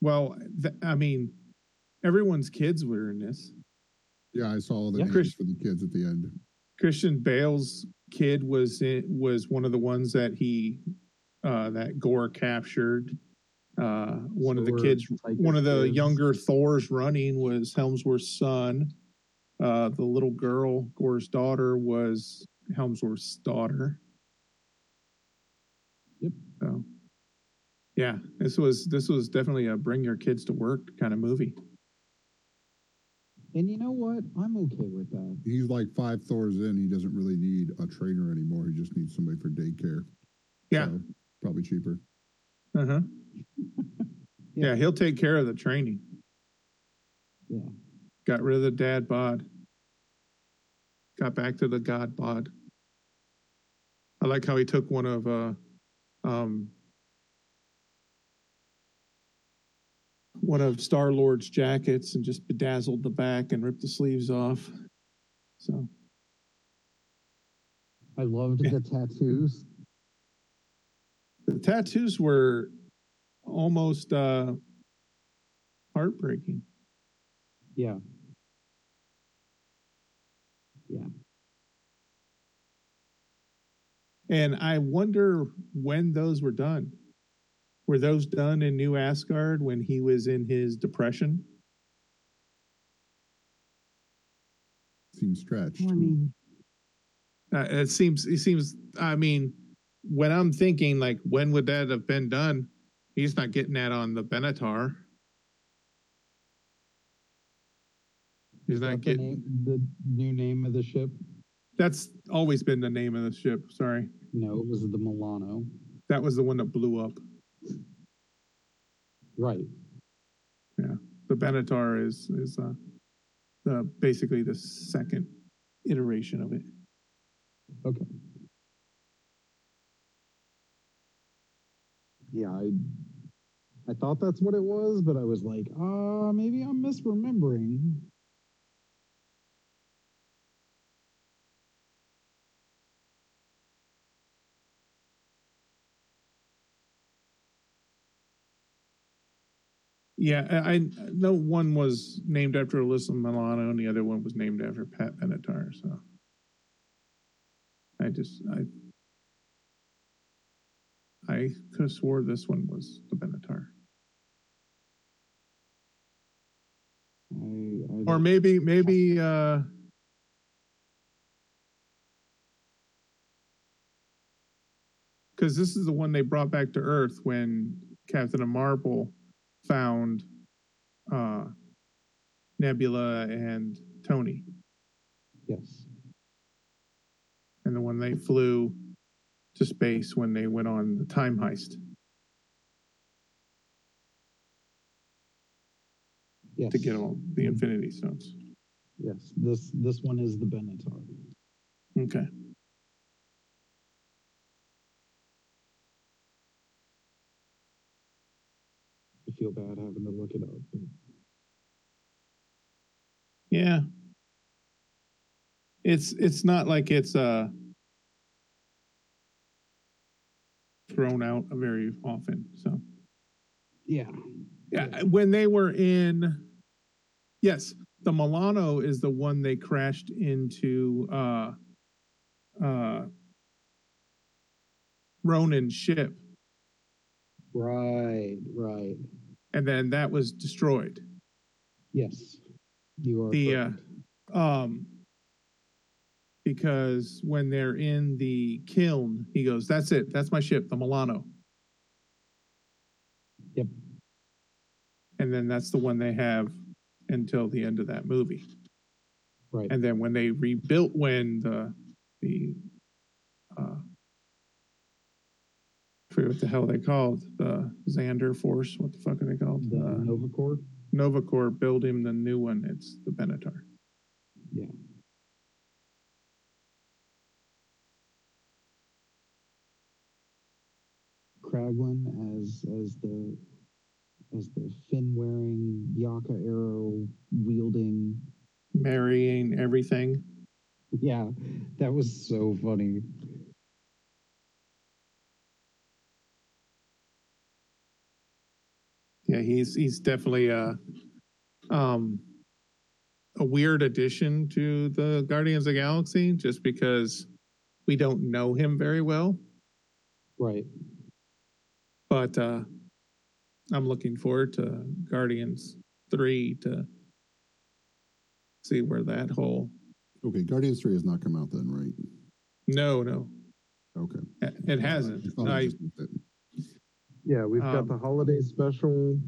Well, th- I mean, everyone's kids were in this. Yeah, I saw all the Yeah. names Chris- for the kids at the end. Christian Bale's kid was in, was one of the ones that he uh, that Gorr captured. Uh, one of the kids, one of the kids. younger Thors running was Hemsworth's son. Uh, the little girl, Gorr's daughter, was Hemsworth's daughter. Yep. So, yeah, this was this was definitely a bring your kids to work kind of movie. And you know what? I'm okay with that. He's like five Thors in. He doesn't really need a trainer anymore. He just needs somebody for daycare. Yeah. So, probably cheaper. Uh huh. yeah, he'll take care of the training. Yeah. Got rid of the dad bod. Got back to the god bod. I like how he took one of uh um one of Star Lord's jackets and just bedazzled the back and ripped the sleeves off. So I loved Yeah. the tattoos. the tattoos were almost uh heartbreaking. Yeah. Yeah. And I wonder when those were done. Were those done in New Asgard when he was in his depression? Seems stretched. I mean, Uh, it seems. It seems. I mean, when I'm thinking like, when would that have been done? He's not getting that on the Benatar. He's is not that the, getting. name, the new name of the ship? That's always been the name of the ship. Sorry, No, it was the Milano. that was the one that blew up. Right. Yeah. The Benatar is is uh, the basically the second iteration of it. Okay. Yeah, I I thought that's what it was, but I was like, uh, maybe I'm misremembering. Yeah, I, I know one was named after Alyssa Milano and the other one was named after Pat Benatar. So I just I I could have swore this one was the Benatar, I, I or maybe maybe uh because this is the one they brought back to Earth when Captain Marvel found uh Nebula and Tony. yes. and the one they flew to space when they went on the time heist Yes. to get all the Infinity Stones. Yes. This this one is the Benatar. Okay. Feel bad having to look it up. Yeah. It's it's not like it's uh thrown out very often. So yeah. yeah, when they were in yes, the Milano is the one they crashed into uh uh Ronan's ship. Right. Right. And then that was destroyed. Yes. You are the uh, um because when they're in the Kyln he goes that's it that's my ship the milano Yep. and then that's the one they have until the end of that movie right. and then when they rebuilt when the the uh forget what the hell they called the Xandar Force. What the fuck are they called? the Uh, Nova Corps. Novacore build him the new one. It's the Benatar. Yeah. Kraglin as as the as the fin wearing Yaka arrow wielding. Marrying everything. Yeah, that was so funny. Yeah, he's he's definitely a um a weird addition to the Guardians of the Galaxy just because we don't know him very well. Right. But uh I'm looking forward to Guardians three to see where that whole. Okay, Guardians 3 has not come out then, right? No, no, Okay. it hasn't. I thought I I, just missed it. Yeah, we've Um, got the holiday special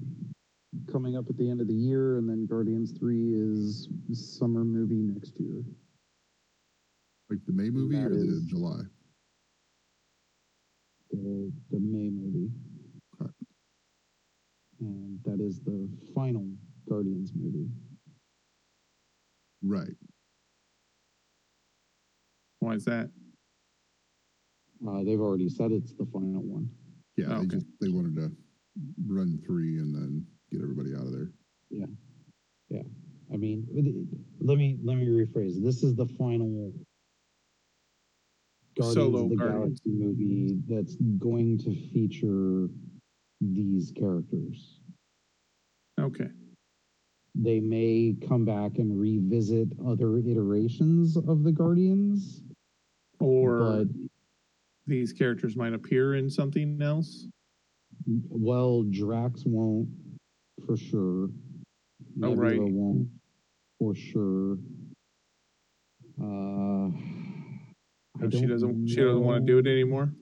coming up at the end of the year, and then Guardians 3 is summer movie next year. Like the May movie That or the July? The, the May movie. Okay. And that is the final Guardians movie. Right. why is that? Uh, they've already said it's the final one. Yeah, Oh, they okay. just they wanted to run three and then get everybody out of there. Yeah, yeah. I mean, the- let me let me rephrase. This is the final Guardians Solo of the Guardians. Galaxy movie that's going to feature these characters. Okay, They may come back and revisit other iterations of the Guardians, or but these characters might appear in something else. well, Drax won't for sure. Oh, right. Won't for sure. Uh, If she doesn't. She doesn't want to do it anymore.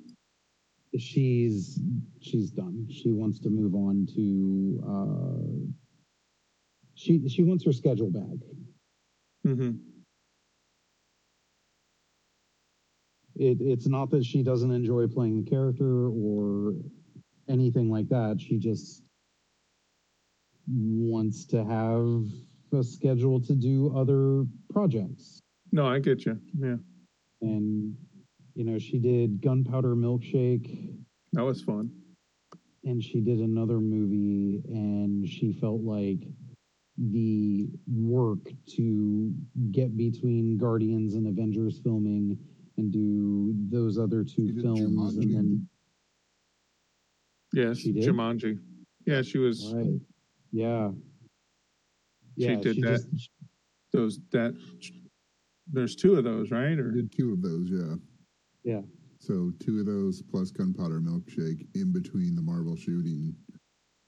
she's she's done. She wants to move on to uh she she wants her schedule back. hmm It it's not that she doesn't enjoy playing the character or anything like that. She just wants to have a schedule to do other projects. No, I get you. Yeah, And you know, she did Gunpowder Milkshake that was fun. and she did another movie and she felt like the work to get between Guardians and Avengers filming and do those other two She did films and then Yes, She did? Jumanji. Yeah, she was right yeah She yeah did that. just- those that. There's two of those, right? Or did two of those, yeah. Yeah. So two of those plus gunpowder milkshake in between the Marvel shooting.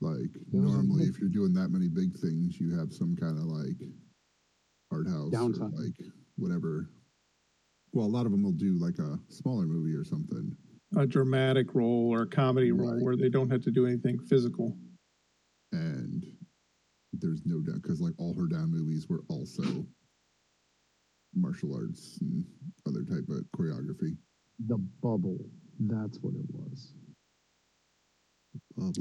Like There was normally, big- if you're doing that many big things, you have some kind of like art house Downtime. or like whatever. Well, a lot of them will do like a smaller movie or something. a dramatic role or a comedy role where they don't have to do anything physical. and there's no doubt because like all her down movies were also martial arts and other type of choreography. the bubble that's what it was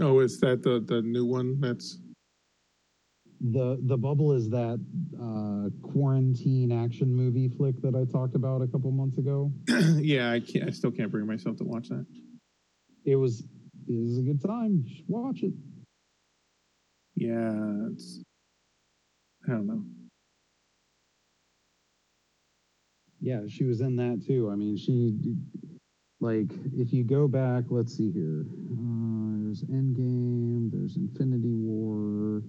Oh, is that the the new one? That's the the bubble is that uh quarantine action movie flick that I talked about a couple months ago yeah. I can't. I still can't bring myself to watch that. it was it was a good time Just watch it Yeah, it's. I don't know. Yeah, she was in that too. I mean, she like if you go back, let's see here. Uh, there's Endgame, there's Infinity War.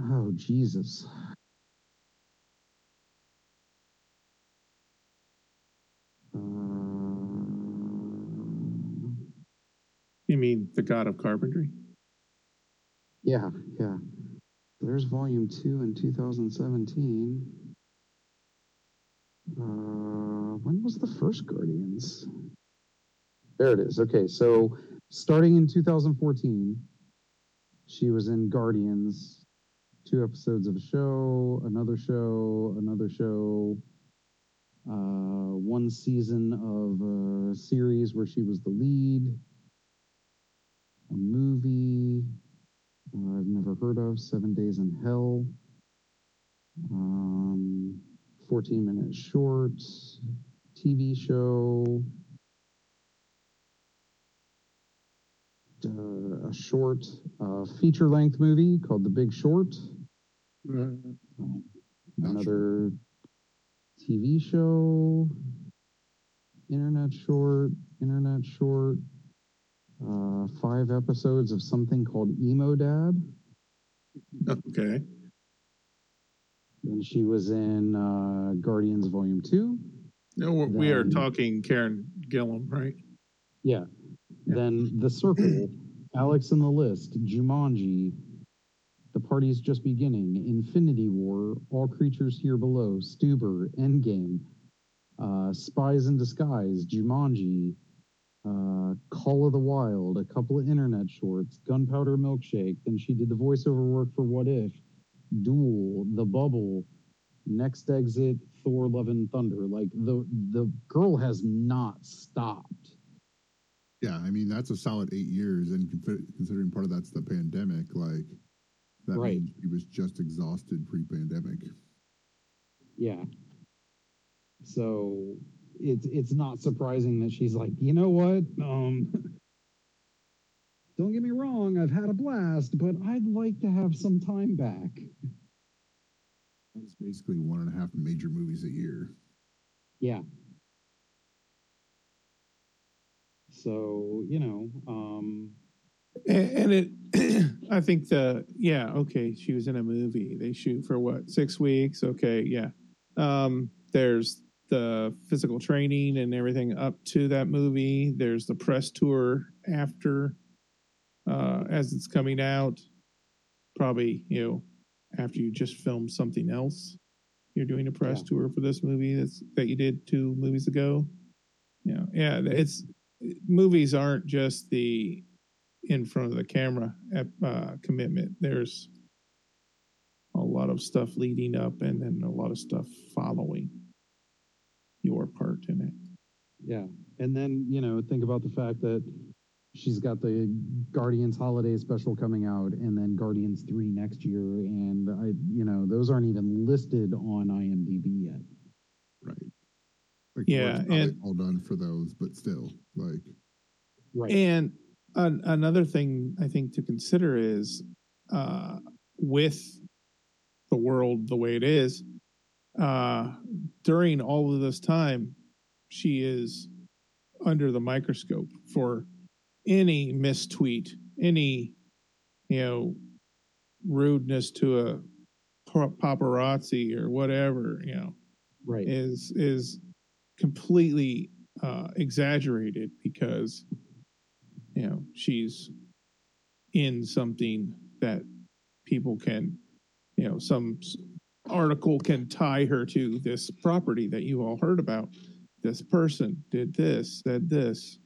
Oh Jesus. Uh, You mean the God of Carpentry? yeah, yeah. There's volume two in 2017. Uh, when was the first Guardians? There it is. Okay, so starting in 2014, she was in Guardians, two episodes of a show, another show, another show, uh, one season of a series where she was the lead, a movie uh, I've never heard of, Seven Days in Hell, um, 14 minute short, TV show, uh, a short uh, feature length movie called The Big Short. Another TV show, internet short, internet short, uh, five episodes of something called Emo Dad. Okay. Then she was in uh, Guardians Volume 2. No, we're, are talking Karen Gillan, right? Yeah. Yeah. Then The Circle, Alex in the list, Jumanji, The Party's Just Beginning, Infinity War, All Creatures Here Below, Stuber, Endgame, uh, Spies in Disguise, Jumanji, uh, Call of the Wild, a couple of internet shorts, Gunpowder Milkshake. Then she did the voiceover work for What If, Duel, The Bubble, Next Exit, Thor: Love and Thunder. Like the the girl has not stopped. Yeah, I mean that's a solid eight years, and considering part of that's the pandemic, like that Right. means he was just exhausted pre-pandemic. Yeah. So it's it's not surprising that she's like, you know what? Um don't get me wrong, I've had a blast, but I'd like to have some time back. That's basically one and a half major movies a year. Yeah. So, you know, um And, it, I think the yeah okay, she was in a movie. They shoot for what six weeks? Okay, yeah. Um, there's the physical training and everything up to that movie. There's the press tour after, uh, as it's coming out. Probably you know after you just filmed something else, you're doing a press Yeah. tour for this movie that's that you did two movies ago. Yeah, yeah. It's movies aren't just the in front of the camera uh, commitment. There's a lot of stuff leading up and then a lot of stuff following your part in it. Yeah. And then, you know, think about the fact that she's got the Guardians holiday special coming out and then Guardians 3 next year. And I, you know, those aren't even listed on IMDb yet. Right. Like, Yeah, work's and- all done for those, but still, like, Right. And an, another thing I think to consider is uh, with the world the way it is, uh, during all of this time, she is under the microscope for any mistweet, any, you know, rudeness to a paparazzi or whatever, you know, right. is is completely uh, exaggerated because you know she's in something that people can you know some article can tie her to this property that you all heard about. This person did this said this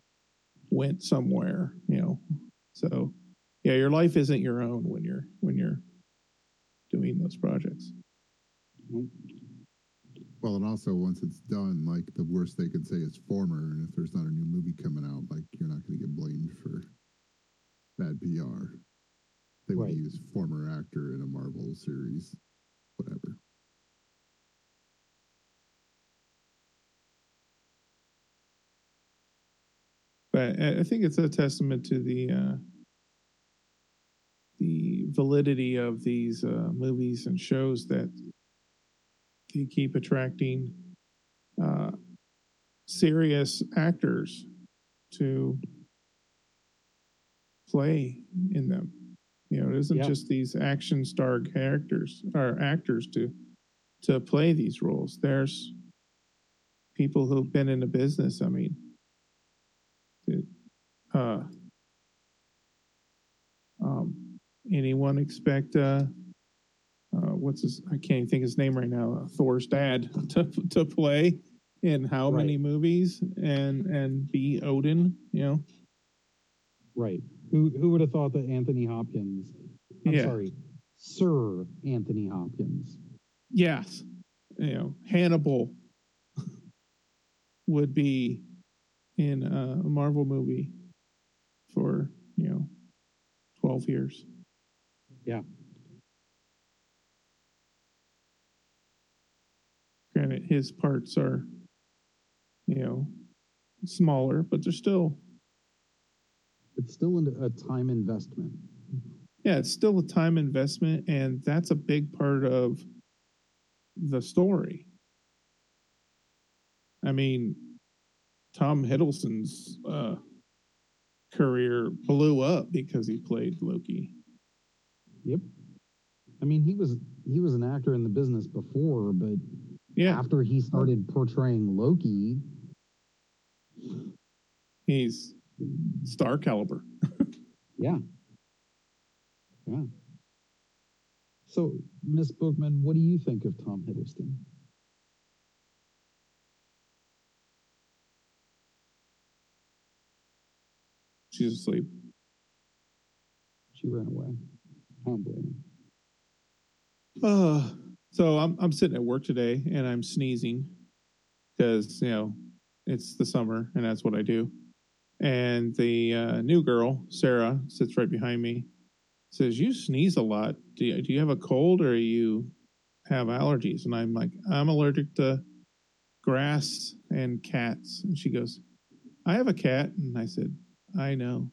went somewhere you know. So yeah your life isn't your own when you're when you're doing those projects mm-hmm. Well, and also once it's done, like the worst they could say is former, and if there's not a new movie coming out, like you're not going to get blamed for bad PR. They would Right. use former actor in a Marvel series, whatever. but I I think it's a testament to the uh, the validity of these uh, movies and shows that they keep attracting uh, serious actors to play in them. You know, it isn't Yeah. just these action star characters or actors to to play these roles. There's people who've been in the business. I mean, uh, um, anyone expect uh, uh, what's his? I can't even think his name right now. Uh, Thor's dad to to play in how many movies and and be Odin? You know, Right. Who who would have thought that Anthony Hopkins I'm Yeah. sorry, Sir Anthony Hopkins. yes, you know Hannibal would be in a Marvel movie for you know twelve years. Yeah. Granted, his parts are, you know, smaller, but they're still, It's still a time investment. yeah, it's still a time investment, and that's a big part of the story. I mean, Tom Hiddleston's uh, career blew up because he played Loki. Yep. I mean, he was he was an actor in the business before, but Yeah, after he started portraying Loki, he's star caliber. Yeah. Yeah. So, Miss Bookman, what do you think of Tom Hiddleston? She's asleep. She ran away. I don't blame Uh, so I'm I'm sitting at work today and I'm sneezing because you know it's the summer and that's what I do. And the uh, new girl Sarah sits right behind me. Says you sneeze a lot. Do you, do you have a cold or you have allergies? And I'm like I'm allergic to grass and cats. And she goes, I have a cat. And I said, I know.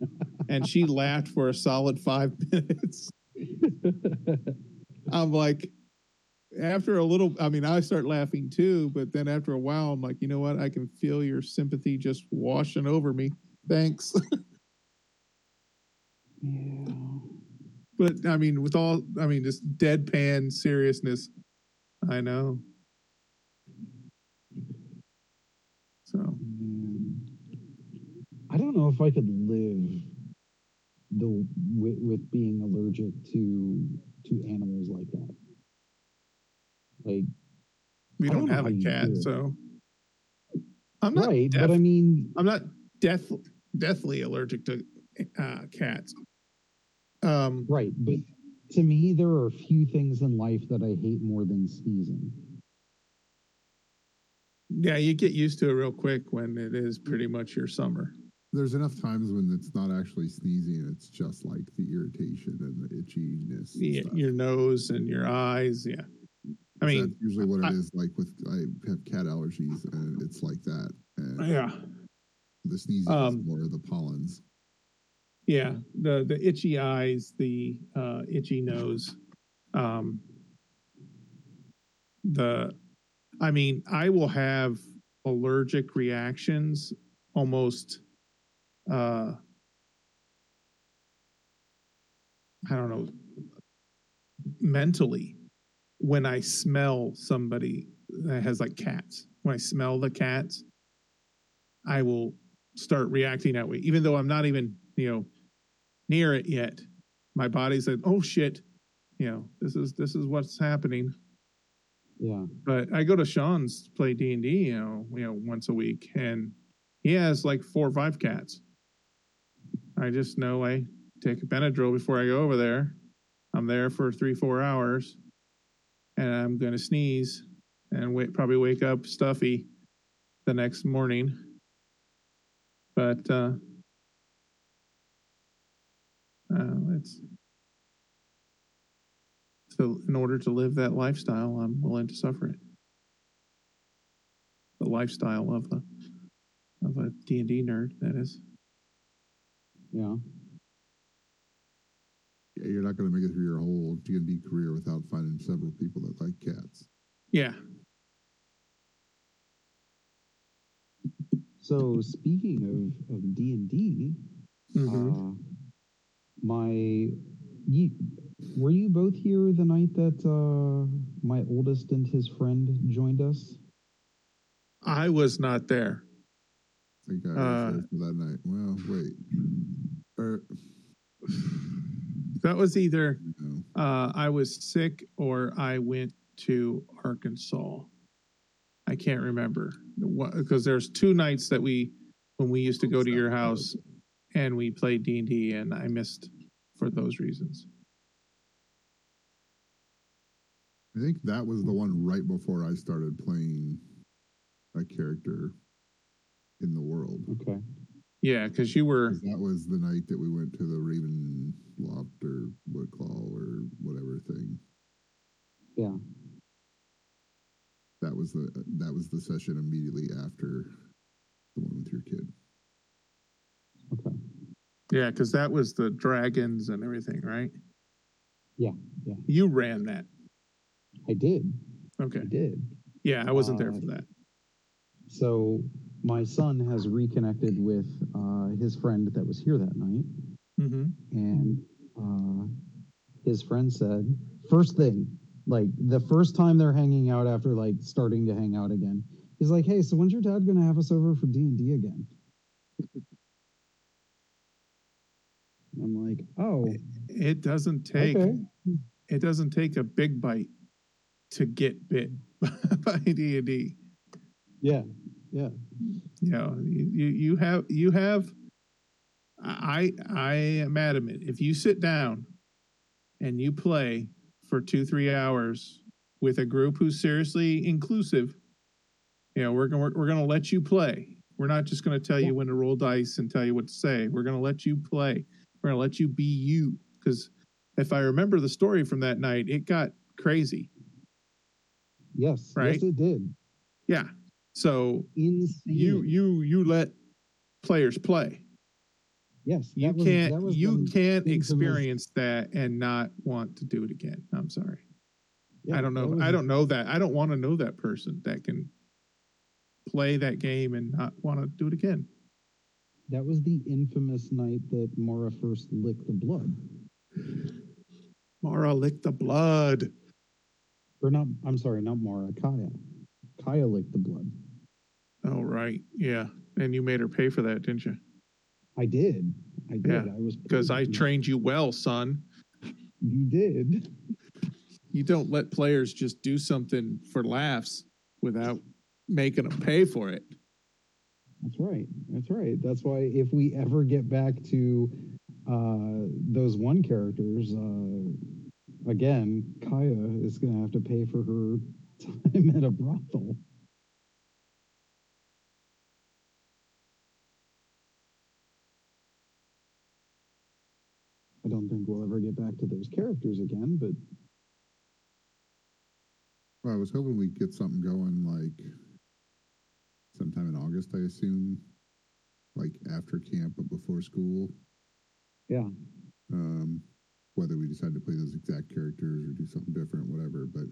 and she laughed for a solid five minutes. I'm like, after a little, I mean, I start laughing too, but then after a while, I'm like, you know what? I can feel your sympathy just washing over me. Thanks. yeah. but I mean, with all, I mean, this deadpan seriousness, I know. So, I don't know if I could live the with, with being allergic to to animals like that. Like we don't, don't have a cat, so I'm not right, deaf- but I mean, I'm not death deathly allergic to uh, cats. Um, right, but to me, there are a few things in life that I hate more than sneezing. yeah, you get used to it real quick when it is pretty much your summer. There's enough times when it's not actually sneezing; it's just like the irritation and the itchiness. Yeah, your nose and your eyes. Yeah, I mean, that's usually what I- it is. Like with I have cat allergies, and it's like that. And yeah, the sneezing Um, is more of the pollens. yeah. The the itchy eyes, the uh, itchy nose. Um, the, I mean, I will have allergic reactions almost. Uh, I don't know. Mentally, when I smell somebody that has like cats, when I smell the cats, I will start reacting that way, even though I'm not even, you know, near it yet. My body's like, oh shit, you know, this is this is what's happening. Yeah, But I go to Sean's to play D and D, you know, you know, once a week, and he has like four or five cats. I just know I take a Benadryl before I go over there. I'm there for three, four hours, and I'm gonna sneeze and wait, probably wake up stuffy the next morning. But uh, uh, it's so in order to live that lifestyle, I'm willing to suffer it. The lifestyle of a of a D and D nerd, that is. Yeah. Yeah, you're not going to make it through your whole D and D career without finding several people that like cats. Yeah. So speaking of of D and D, Mhm. uh, my you were you both here the night that uh, my oldest and his friend joined us? I was not there. I think I Uh, for that night. Well, wait. Er, That was either no. uh, I was sick or I went to Arkansas. I can't remember because there's two nights that we when we used to go to your house and we played D and D, and I missed for those reasons. I think that was the one right before I started playing a character in the world. Okay. Yeah, because you were 'Cause That was the night that we went to the Raven Loft or Woodclaw or whatever thing. Yeah. That was the that was the session immediately after the one with your kid. Okay. yeah, because that was the dragons and everything, right? Yeah. Yeah. You ran that. I did. Okay. I did. Yeah, I wasn't there Uh, for that. So my son has reconnected with uh, his friend that was here that night, Mm-hmm. and uh, his friend said, first thing, like the first time they're hanging out after like starting to hang out again, he's like, "Hey, so when's your dad gonna have us over for D and D again?" I'm like, oh, It doesn't take okay. it doesn't take a big bite to get bit by D and D. Yeah, yeah. You know, you, you have you have. I I am adamant. If you sit down and you play for two three hours with a group who's seriously inclusive, you know we're gonna we're, we're gonna let you play. We're not just gonna tell you when to roll dice and tell you what to say. We're gonna let you play. We're gonna let you be you. Because if I remember the story from that night, it got crazy. Yes, Right? yes, it did. Yeah. So Insane. you you you let players play. yes, You was- can't you can't experience that and not want to do it again. I'm sorry. yeah, I don't know. I don't know that. I don't want to know that person that can play that game and not want to do it again. That was the infamous night that Mara first licked the blood. Mara licked the blood. Or not, I'm sorry, not Mara, Kaya. Kaya licked the blood. Oh right. Yeah. And you made her pay for that, didn't you? I did. I did. Yeah, I was Because I trained you well, son. You did. You don't let players just do something for laughs without making them pay for it. That's right. That's right. That's why if we ever get back to uh, those one characters, uh, again, Kaya is going to have to pay for her time at a brothel. I don't think we'll ever get back to those characters again, but Well, I was hoping we'd get something going like sometime in August, I assume, like after camp but before school. yeah, Um, whether we decide to play those exact characters or do something different, whatever, but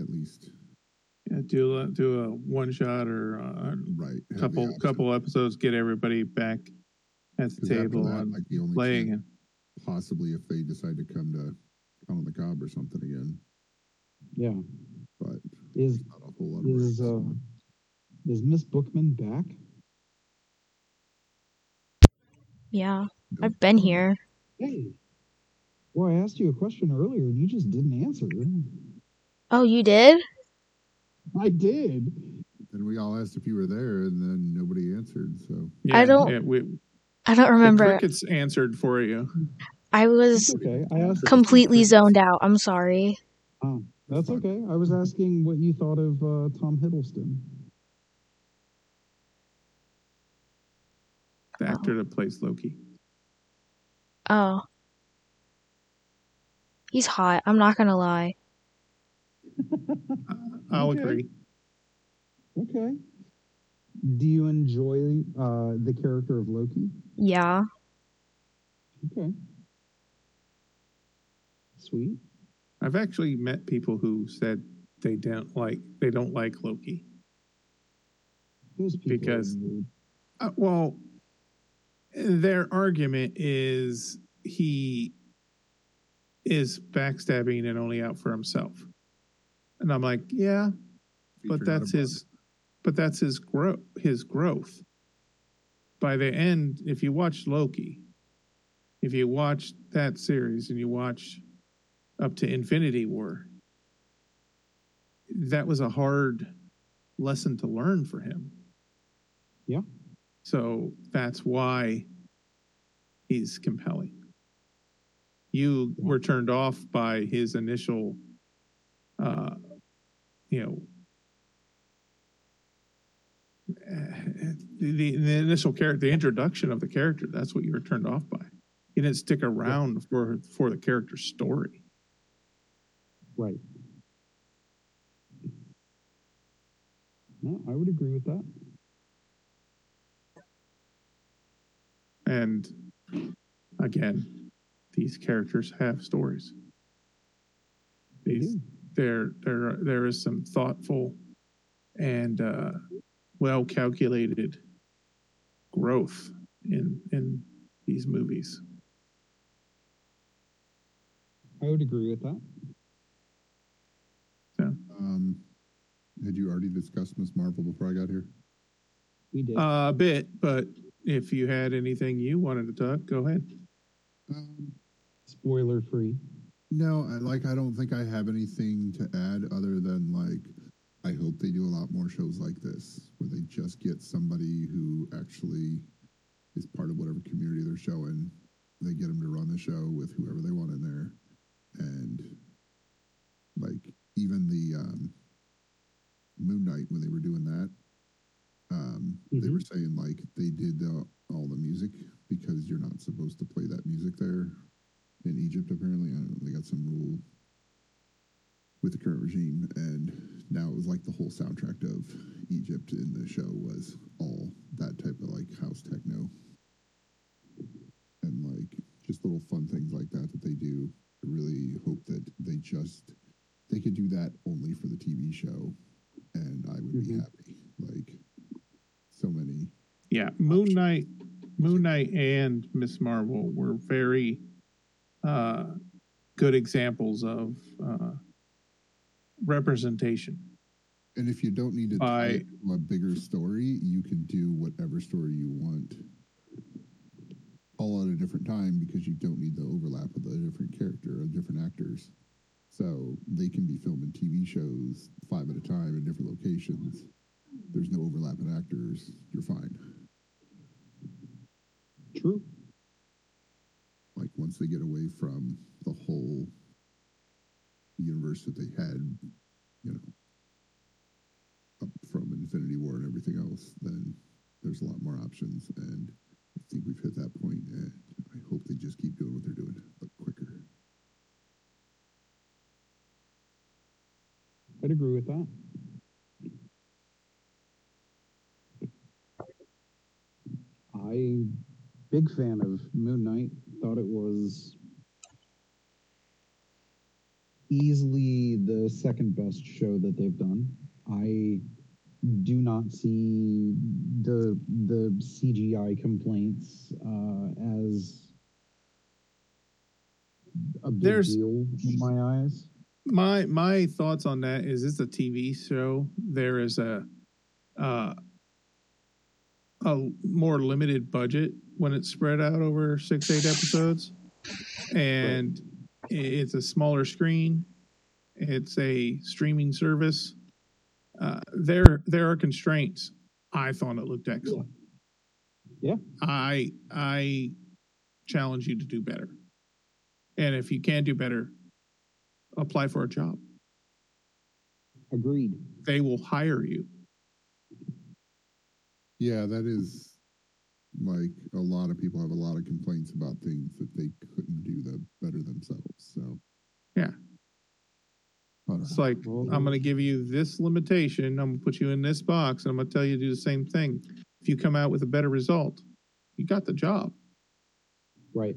at least Yeah, do a do a one shot or a right. have couple couple episodes, get everybody back at the table that, and like the only play chance- again. Possibly if they decide to come to come on the cob or something again, yeah. but Is not a whole lot of is uh, is Miss Bookman back? Yeah, Nope. I've been here. Hey. Well, I asked you a question earlier and you just didn't answer. Oh, you did? I did. And we all asked if you were there, and then nobody answered. So I don't Yeah, we, I don't the remember. crickets answered for you. I was okay. I asked. completely zoned out. I'm sorry. Oh, that's okay. I was asking what you thought of uh, Tom Hiddleston. The actor that plays Loki. Oh. He's hot. I'm not gonna lie. I- I'll Okay. agree. Okay. Do you enjoy uh, the character of Loki? Yeah. Okay. Sweet. I've actually met people who said they don't like they don't like Loki. Those people. Because- Uh, well, their argument is he is backstabbing and only out for himself. And I'm like, yeah, but that's his but that's his growth his growth by the end if you watch loki if you watch that series and you watch up to infinity war that was a hard lesson to learn for him Yeah. so that's why he's compelling you were turned off by his initial uh you know the, the initial character, the introduction of the character, that's what you were turned off by. You didn't stick around for for the character's story. Right. No, I would agree with that. And again, these characters have stories. These there there there is some thoughtful and uh, well calculated growth in in these movies. I would agree with that. Um, had you already discussed Miss Marvel before I got here? We did. Uh, a bit, but if you had anything you wanted to talk, go ahead. Um, Spoiler free. no, I like. I don't think I have anything to add other than like. I hope they do a lot more shows like this, where they just get somebody who actually is part of whatever community they're showing. They get them to run the show with whoever they want in there, and like even the um, Moon Knight when they were doing that, um, they Mhm. were saying like they did uh, all the music because you're not supposed to play that music there in Egypt. Apparently, I don't know, they got some rule with the current regime, and now it was like the whole soundtrack of Egypt in the show was all that type of like house techno, and like just little fun things like that that they do. I really hope that they just they could do that only for the TV show, and I would be Mhm. happy. Like so many Yeah, Moon Knight, Moon Knight, and Miss Marvel were very uh, good examples of uh, representation. And if you don't need to tie By- it a bigger story, you can do whatever story you want all at a different time because you don't need the overlap of the different character or different actors. So they can be filming TV shows five at a time in different locations. There's no overlap in actors. You're fine. True. Like once they get away from the whole universe that they had, you know, up from Infinity War and everything else, then there's a lot more options. And I think we've hit that point. point, and I hope they just keep doing what they're doing, but quicker. I'd agree with that. I big fan of Moon Knight. Thought it was easily the second best show that they've done. I do not see the the CGI complaints uh, as a big There's- deal in my eyes. My my thoughts on that is it's a TV show. There is a uh, a more limited budget when it's spread out over six eight episodes, and it's a smaller screen. It's a streaming service. Uh, there there are constraints. I thought it looked excellent. Yeah. I I challenge you to do better. And if you can do better, apply for a job. Agreed. They will hire you. Yeah, that is like a lot of people have a lot of complaints about things that they couldn't do the better themselves. So Yeah. It's like Well, I'm going to give you this limitation. I'm going to put you in this box, and I'm going to tell you to do the same thing. If you come out with a better result, you got the job. Right.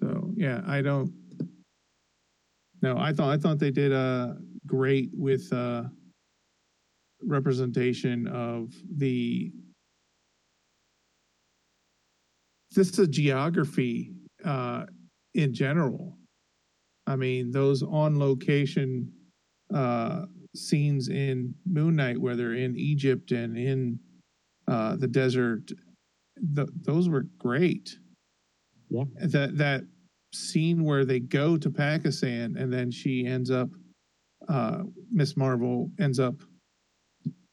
So yeah, I don't. No, I thought I thought they did uh great with uh representation of the just the geography uh in general. I mean, those on location uh scenes in Moon Knight where they're in Egypt and in uh the desert th- those were great Yeah. that that scene where they go to Pakistan and then she ends up uh Miss Marvel ends up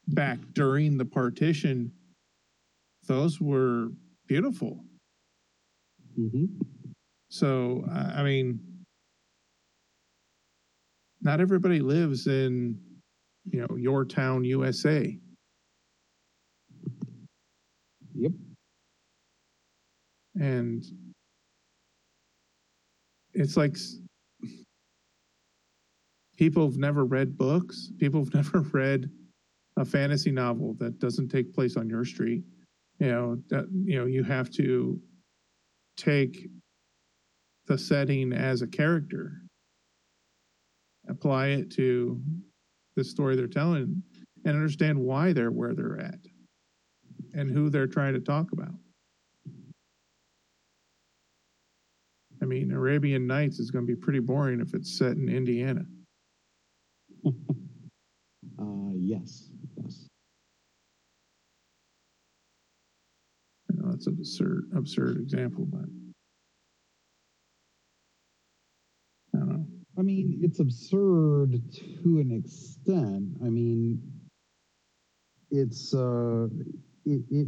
back during the partition those were beautiful. Hmm so I I mean not everybody lives in you know your town USA Yep. and it's like people have never read books people have never read a fantasy novel that doesn't take place on your street you know that you know you have to take the setting as a character apply it to the story they're telling and understand why they're where they're at and who they're trying to talk about I mean, Arabian Nights is going to be pretty boring if it's set in Indiana. Uh, yes. Yes. that's an absurd absurd example, but I don't know. I mean, it's absurd to an extent. I mean, it's uh, it, it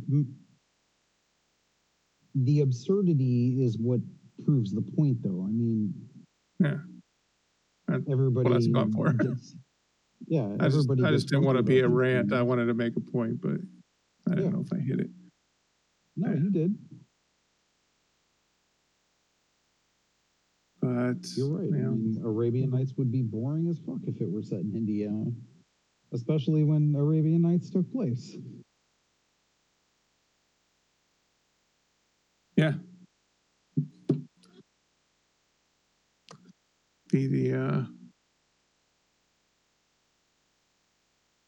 the absurdity is what proves the point, though. I mean, Yeah. That- everybody. that's gone for. gets- yeah, I just. I just didn't want to be a rant. I wanted to make a point, but I don't Yeah. know if I hit it. No, you did. But You're right. I mean, Arabian Nights would be boring as fuck if it were set in India, especially when Arabian Nights took place. Yeah. Be the uh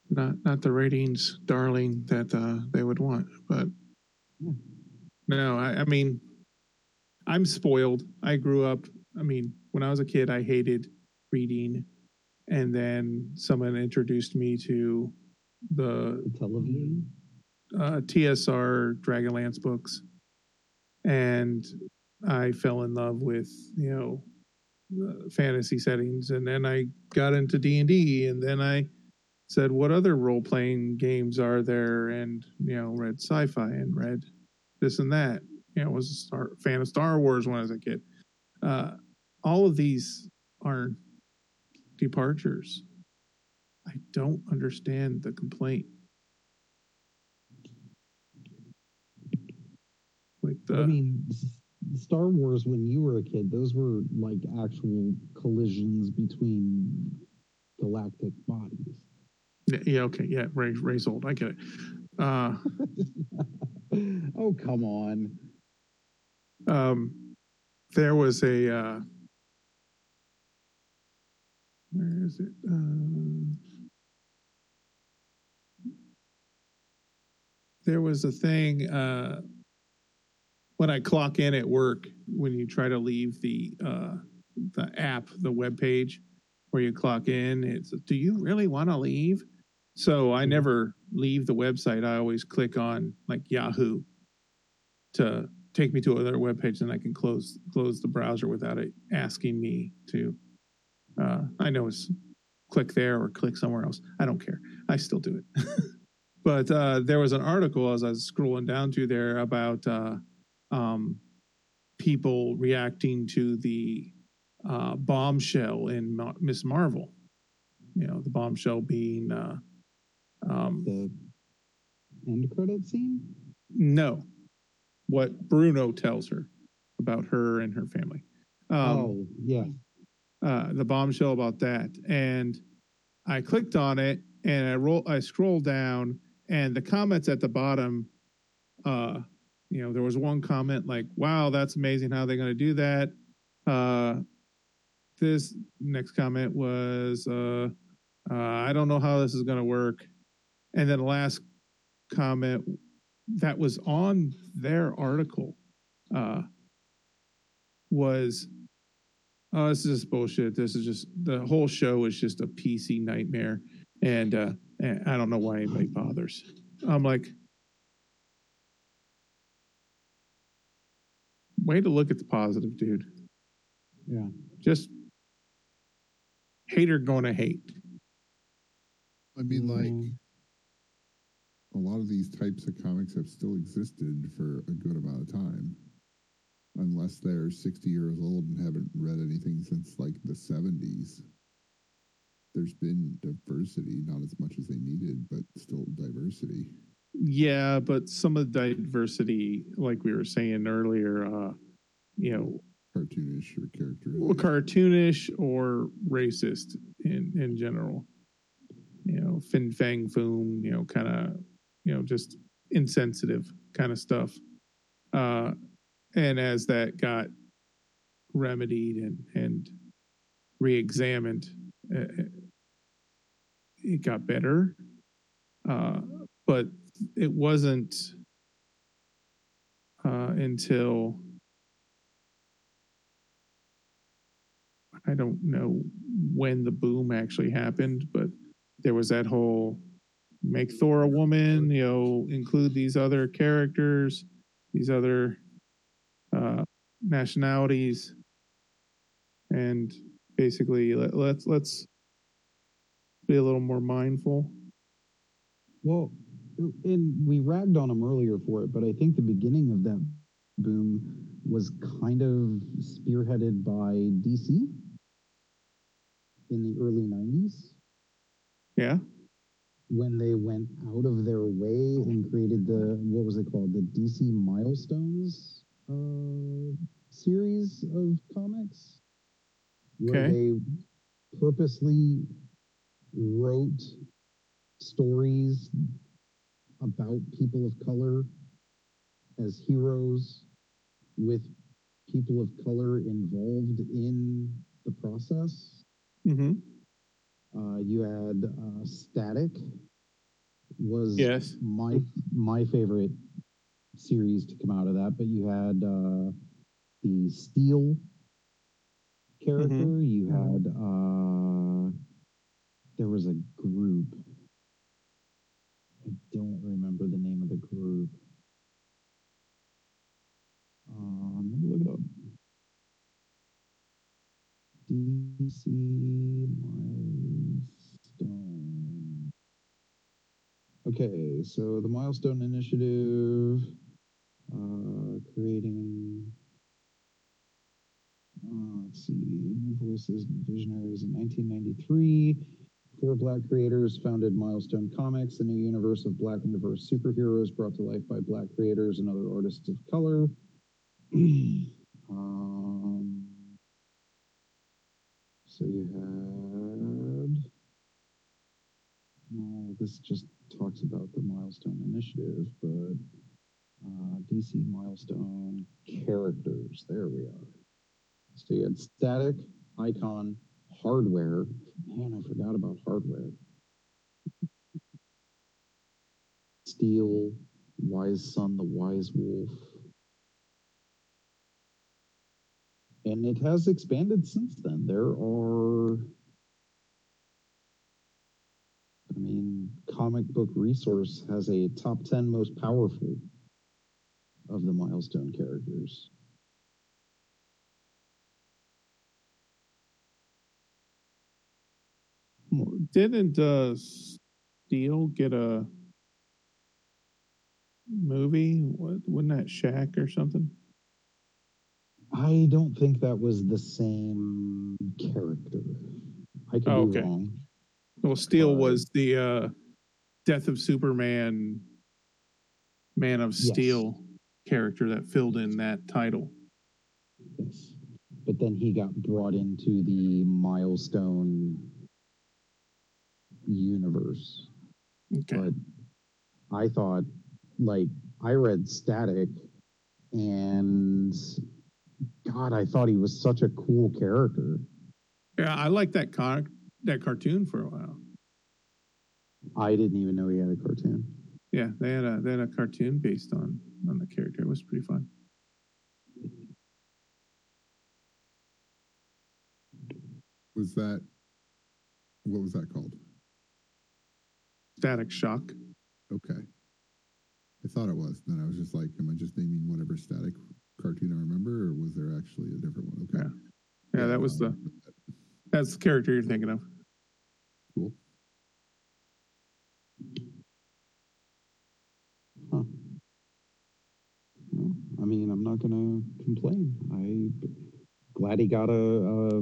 not not the ratings darling that uh they would want, but. No, I, I mean I'm spoiled. I grew up I mean, when I was a kid I hated reading and then someone introduced me to the The television. uh, TSR Dragonlance books, and I fell in love with you know fantasy settings, and then I got into D and D, and then I said, "What other role playing games are there?" And you know, read sci-fi and read this and that. You know, was a star, fan of Star Wars when I was a kid. Uh, all of these are departures. I don't understand the complaint. Like the I mean, Star Wars when you were a kid, those were like actual collisions between galactic bodies. Yeah, yeah, okay, yeah, Ray Ray's old. I get it. Uh, oh come on! um, there was a uh, where is it? Um, there was a thing uh, when I clock in at work when you try to leave the uh, the app, the web page where you clock in. It's do you really want to leave? So I never leave the website. I always click on like Yahoo to take me to another web page, and I can close close the browser without it asking me to. Uh, I know it's click there or click somewhere else. I don't care. I still do it. but uh, there was an article as I was scrolling down to there about uh, um, people reacting to the uh, bombshell in Ma- Miss Marvel. You know, the bombshell being uh, um, The end credit scene. no, what Bruno tells her about her and her family. Um, oh yeah, uh, the bombshell about that, and I clicked on it, and I roll, I scroll down, and the comments at the bottom, uh, you know, there was one comment like, "Wow, that's amazing! How they're going to do that?" Uh, this next comment was, uh, uh, "I don't know how this is going to work," and then the last comment that was on their article uh, was oh, this is just bullshit. This is just the whole show is just a PC nightmare, and uh, and I don't know why anybody bothers. I'm like, way to look at the positive, dude. yeah. Just hater gonna hate. I mean, like Mm. A lot of these types of comics have still existed for a good amount of time, unless they're 60 years old and haven't read anything since like the 70s. There's been diversity, not as much as they needed, but still diversity. Yeah, but some of the diversity, like we were saying earlier, uh, you know, Cartoonish or character. well, cartoonish or racist in in general. You know, fin fang foom, you know, kind of, you know, just insensitive kind of stuff. Uh, and as that got remedied and and re-examined, uh, it got better. Uh, but it wasn't uh, until I don't know when the boom actually happened, but there was that whole make Thor a woman, you know, include these other characters. these other uh, nationalities, and basically let, let's let's be a little more mindful. Well, and we ragged on them earlier for it, but I think the beginning of that boom was kind of spearheaded by DC in the early 90s Yeah. When they went out of their way and created the what was it called the DC Milestones uh, series of comics where Okay. they purposely wrote stories about people of color as heroes with people of color involved in the process Mm-hmm. Uh, you had uh, Static was Yes. my my favorite series to come out of that. But you had uh, the Steel character. You had uh, there was a group. I don't remember the name of the group. Um, let me look it up. DC Okay, so the milestone initiative, uh, creating. Uh, let's see, voices and visionaries in 1993. Four black creators founded Milestone Comics, a new universe of black and diverse superheroes brought to life by black creators and other artists of color. um, so you had. This just talks about the milestone initiative, but uh, DC milestone characters. There we are. So you static, icon, hardware. Man, I forgot about hardware. Steel, Wise Son, the Wise Wolf. And it has expanded since then. There are I mean, Comic Book Resource has a top 10 most powerful of the milestone characters. Didn't uh, Steel get a movie? What wasn't that Shaq or something? I don't think that was the same character. I could Oh, be okay. wrong. Well, Steel Uh, was the uh, Death of Superman, Man of Yes. Steel character that filled in that title. Yes. But then he got brought into the milestone universe. Okay. But I thought, like, I read Static, and God, I thought he was such a cool character. Yeah, I liked that con- that cartoon for a while. I didn't even know he had a cartoon. Yeah, they had a they had a cartoon based on on the character. It was pretty fun. Was that what was that called? Static Shock. Okay. I thought it was. Then I was just like, am I just naming whatever static cartoon I remember, or was there actually a different one? Okay. Yeah, that was the um, that's the character you're thinking of. cool. Huh. Well, I mean, I'm not gonna complain. I glad he got a, a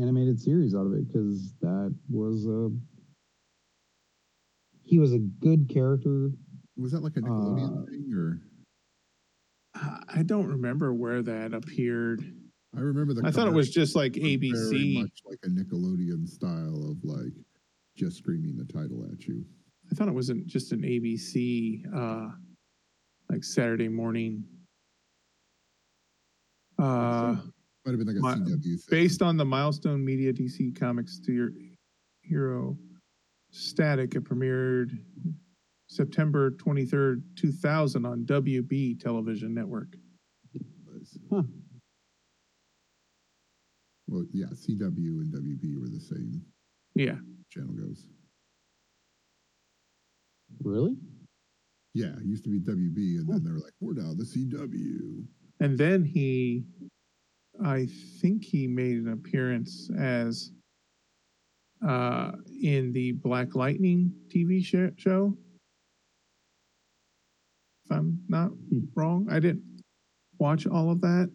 animated series out of it because that was a he was a good character. Was that like a Nickelodeon Uh, thing, or I I don't remember where that appeared. I remember the. I thought it was just like was Very ABC. much like a Nickelodeon style of like just screaming the title at you. I thought it wasn't just an ABC uh like Saturday morning. Uh Might have been like a My- CW thing. based on the Milestone Media DC Comics to your hero static it premiered September 23rd 2000 on WB television network. Huh. Well, yeah, CW and WB were the same yeah channel goes. Really? Yeah, it used to be WB, and then they're like, we're now the CW. And then he, I think he made an appearance as uh, in the Black Lightning TV show. If I'm not Hmm. wrong, I didn't watch all of that.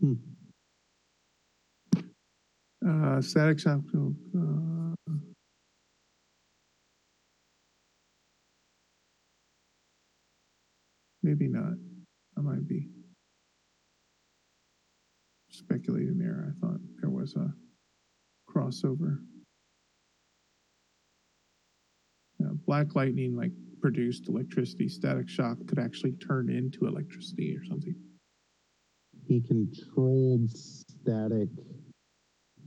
Hmm. Uh, Static Shock. Uh, maybe not. I might be speculating there. I thought there was a crossover. Black Lightning like produced electricity. Static Shock could actually turn into electricity or something. He controlled static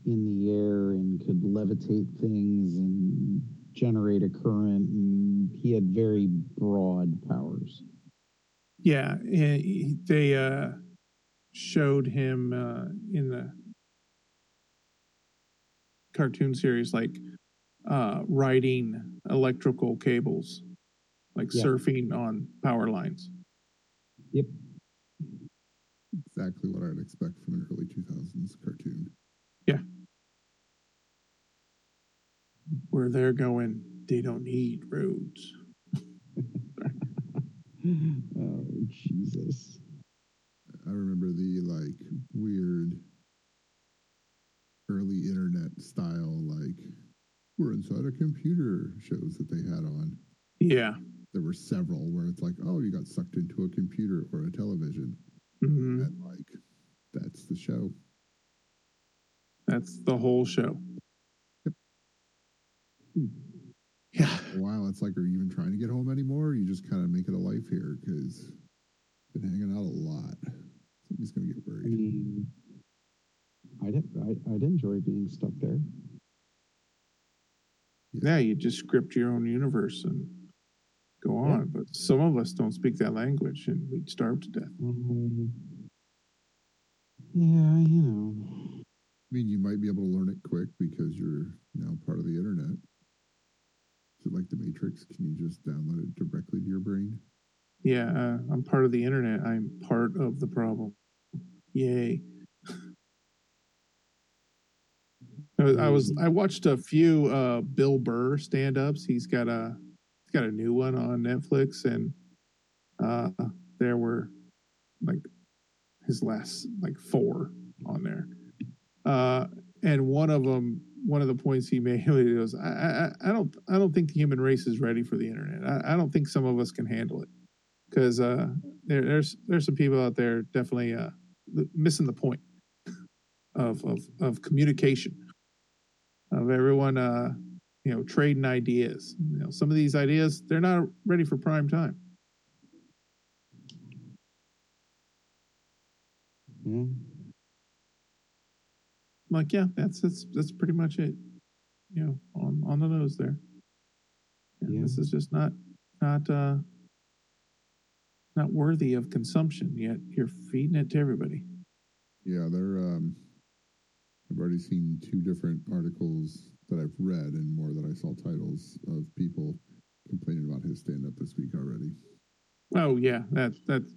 in the air and could levitate things and generate a current, and he had very broad powers. Yeah, he- they uh, showed him uh, in the cartoon series like uh, riding electrical cables, like Yeah. surfing on power lines. Yep. Exactly what I'd expect from an early 2000s cartoon. Where they're going, they don't need roads. oh Jesus! I remember the like weird early internet style, like we're inside a computer shows that they had on. Yeah. There were several where it's like, oh, you got sucked into a computer or a television. hmm And like, that's the show. That's the whole show. Yep. Yeah. Wow, it's like, are you even trying to get home anymore? Or you just kind of make it a life here because been hanging out a lot. Somebody's going to get I worried. mean, I'd I, I'd enjoy being stuck there. Yeah, you just script your own universe and go Yeah. on. But some of us don't speak that language and we'd starve to death. Um, yeah, you know. I mean, you might be able to learn it quick because you're now part of the internet. Is it like the Matrix? Can you just download it directly to your brain? Yeah, uh, I'm part of the internet. I'm part of the problem. Yay. I was- I watched a few uh Bill Burr stand-ups. He's got a he's got a new one on Netflix and uh there were like his last like four on there. Uh and one of them one of the points he made goes I I I don't I don't think the human race is ready for the internet. I, I don't think some of us can handle it because uh, there, there's there's some people out there definitely uh, missing the point of of of communication of everyone uh, you know trading ideas. You know, some of these ideas they're not ready for prime time. Yeah. I'm like, yeah, that's that's that's pretty much it. You know, on on the nose there. Yeah, Yeah. This is just not not uh not worthy of consumption. Yet you're feeding it to everybody. Yeah, they're. Um, I've already seen two different articles that I've read and more that I saw titles of people complaining about his stand up this week already. Oh yeah, that's that's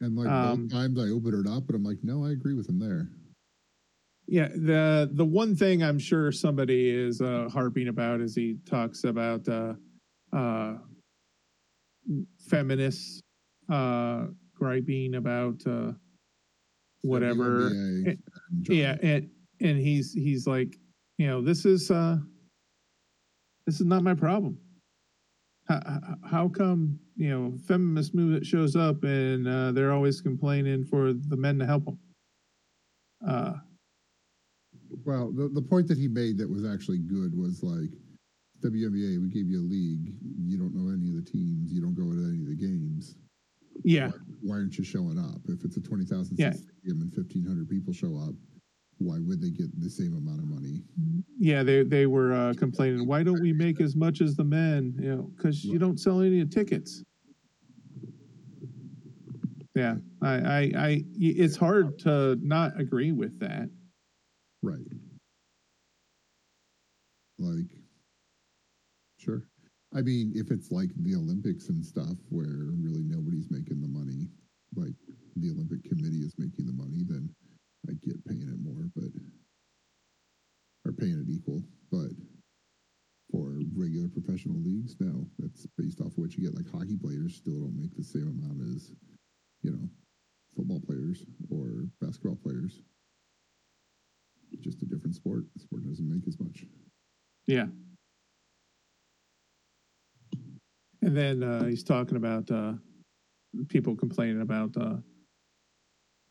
And like Um, times I open it up, but I'm like, no, I agree with him there. Yeah, the the one thing I'm sure somebody is uh, harping about is he talks about uh, uh, feminists uh, griping about uh, whatever. WNBA and Yeah, and and he's he's like, you know, this is uh, this is not my problem. How, how, come you know feminist movement shows up and uh, they're always complaining for the men to help them? Well, the, the point that he made that was actually good was like WNBA, we gave you a league. You don't know any of the teams. You don't go to any of the games. yeah, Why, why aren't you showing up? If it's a 20,000 Yeah. stadium and 1,500 people show up, why would they get the same amount of money? Yeah, they they were uh, complaining. Why don't we make as much as the men? You know, because you don't sell any tickets. Yeah, I, I, I, it's hard to not agree with that. Right. Like, sure. I mean, if it's like the Olympics and stuff where really nobody's making the money, like the Olympic Committee is making the money, then I get paying it more, but or paying it equal. But for regular professional leagues, no, that's based off what you get. Like hockey players still don't make the same amount as, you know, football players or basketball players. Just a different sport. The sport doesn't make as much. Yeah. And then uh, he's talking about uh, people complaining about uh,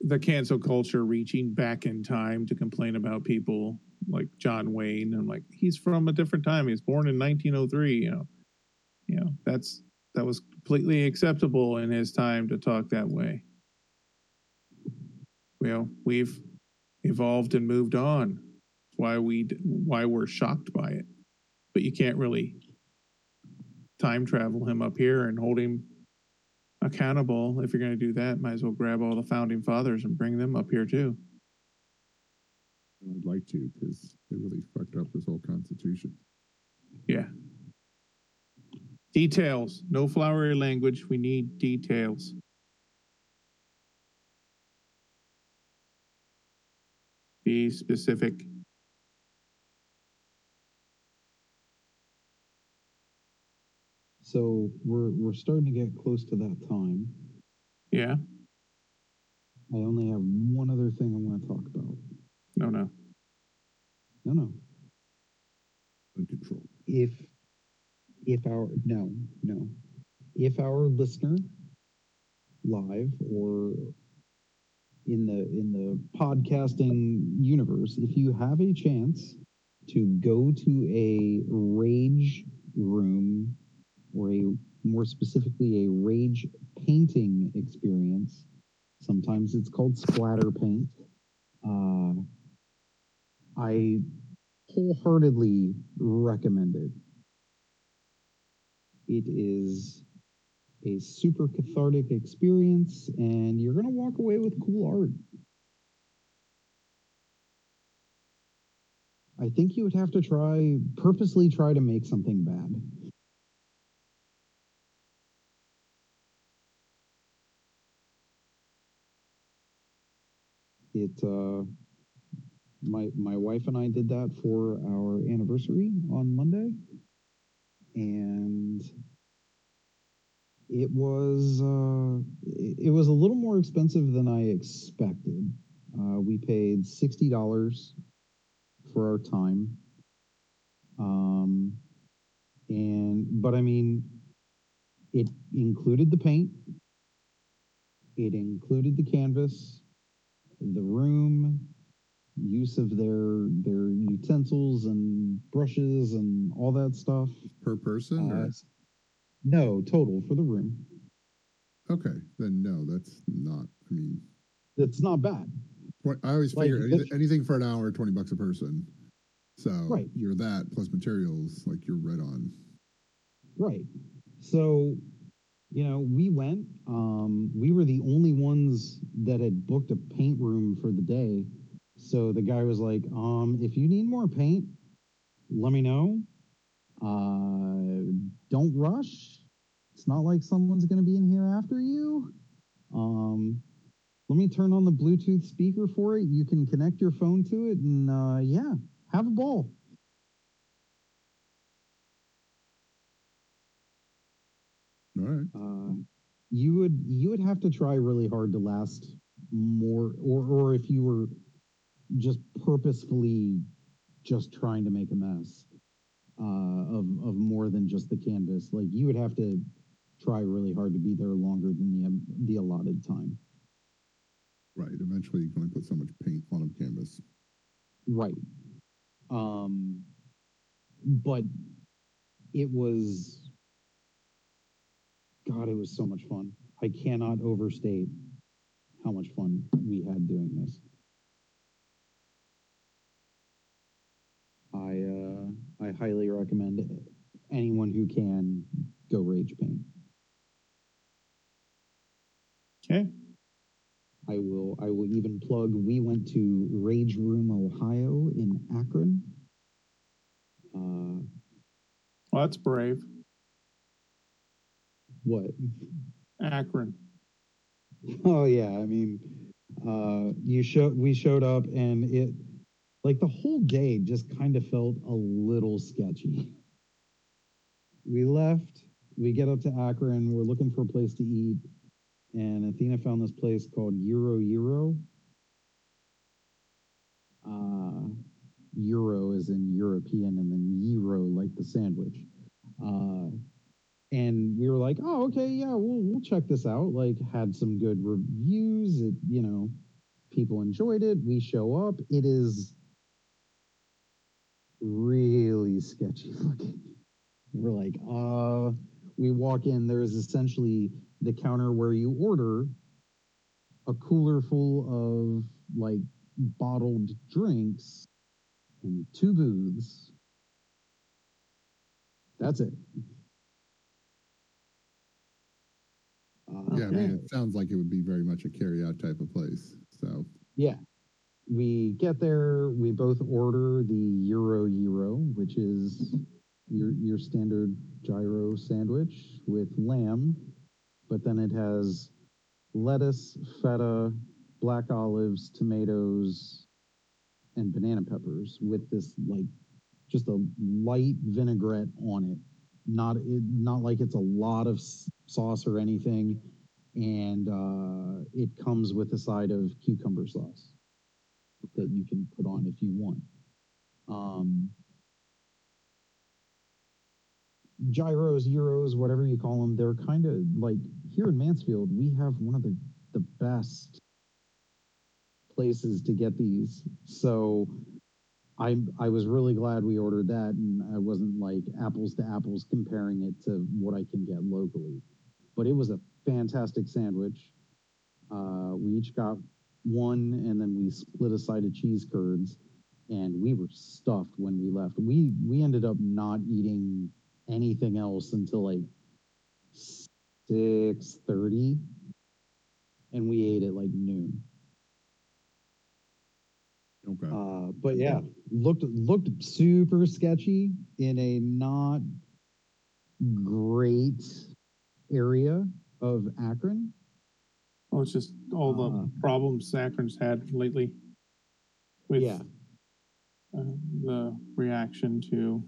the cancel culture reaching back in time to complain about people like John Wayne. I'm like he's from a different time. He was born in 1903. You know, you know that's that was completely acceptable in his time to talk that way. You know, we've evolved and moved on. Why we why we're shocked by it, but you can't really time travel him up here and hold him accountable. If you're going to do that, might as well grab all the founding fathers and bring them up here too. I'd like to because they really fucked up this whole constitution. Yeah. Details. No flowery language. We need details. Be specific. So we're we're starting to get close to that time. Yeah. I only have one other thing I want to talk about. No, no. No, no. Uncontrolled. If if our no no if our listener live or in the in the podcasting universe, if you have a chance to go to a rage room or a more specifically a rage painting experience, sometimes it's called splatter paint. Uh, I wholeheartedly recommend it. It is a super cathartic experience, and you're going to walk away with cool art. I think you would have to try, purposely try to make something bad. It, uh, my my wife and I did that for our anniversary on Monday, and it was uh, it, was a little more expensive than I expected. Uh, we paid sixty dollars for our time, um, and but I mean, it included the paint, it included the canvas, the room, use of their their utensils and brushes and all that stuff. Per person? Uh? No, total for the room. Okay, then no, that's not. I mean, That's not bad. I always Like, figure anything for an hour, twenty bucks a person. So Right. you're that plus materials, like you're right on. Right. So, you know, we went. Um, we were the only ones that had booked a paint room for the day. So the guy was like, um, if you need more paint, let me know. Uh, don't rush. It's not like someone's going to be in here after you. Um, let me turn on the Bluetooth speaker for it. You can connect your phone to it, and uh, yeah, have a ball. All right. uh, you would you would have to try really hard to last more or or if you were just purposefully just trying to make a mess of of more than just the canvas. Like you would have to try really hard to be there longer than the the allotted time. Right. Eventually, you can only put so much paint on a canvas. right. Um but it was god it was so much fun. I cannot overstate how much fun we had doing this i uh i highly recommend anyone who can go rage paint Okay. I will I will even plug we went to Rage Room Ohio in Akron. Uh, Well, that's brave. what? Akron. Oh yeah, I mean, uh, you show we showed up and it like the whole day just kind of felt a little sketchy. We left, we get up to Akron, we're looking for a place to eat, and Athena found this place called Euro Euro. Uh, Euro is in European, and then Euro like the sandwich. Uh, and we were like, oh, okay, yeah, we'll we'll check this out. Like, had some good reviews. It, you know, people enjoyed it. We show up. It is really sketchy looking. We're like, uh, we walk in. There is essentially the counter where you order a cooler full of like bottled drinks and two booths. That's it. Uh, Yeah, I mean, it sounds like it would be very much a carry out type of place. So, Yeah. We get there, we both order the Euro Euro, which is your your standard gyro sandwich with lamb, but then it has lettuce, feta, black olives, tomatoes, and banana peppers with this like just a light vinaigrette on it. Not it, not like it's a lot of sauce or anything, and uh, it comes with a side of cucumber sauce that you can put on if you want. Um, gyros, euros, whatever you call them, they're kind of like here in Mansfield. We have one of the the best places to get these. So I I was really glad we ordered that, and I wasn't like apples to apples comparing it to what I can get locally. But it was a fantastic sandwich. Uh, we each got one, and then we split a side of cheese curds, and we were stuffed when we left. We we ended up not eating anything else until like six thirty, and we ate at like noon. okay. Uh, but yeah, looked looked super sketchy in a not great area of Akron. Oh, it's just all the Uh, problems Akron's had lately with Yeah. uh, the reaction to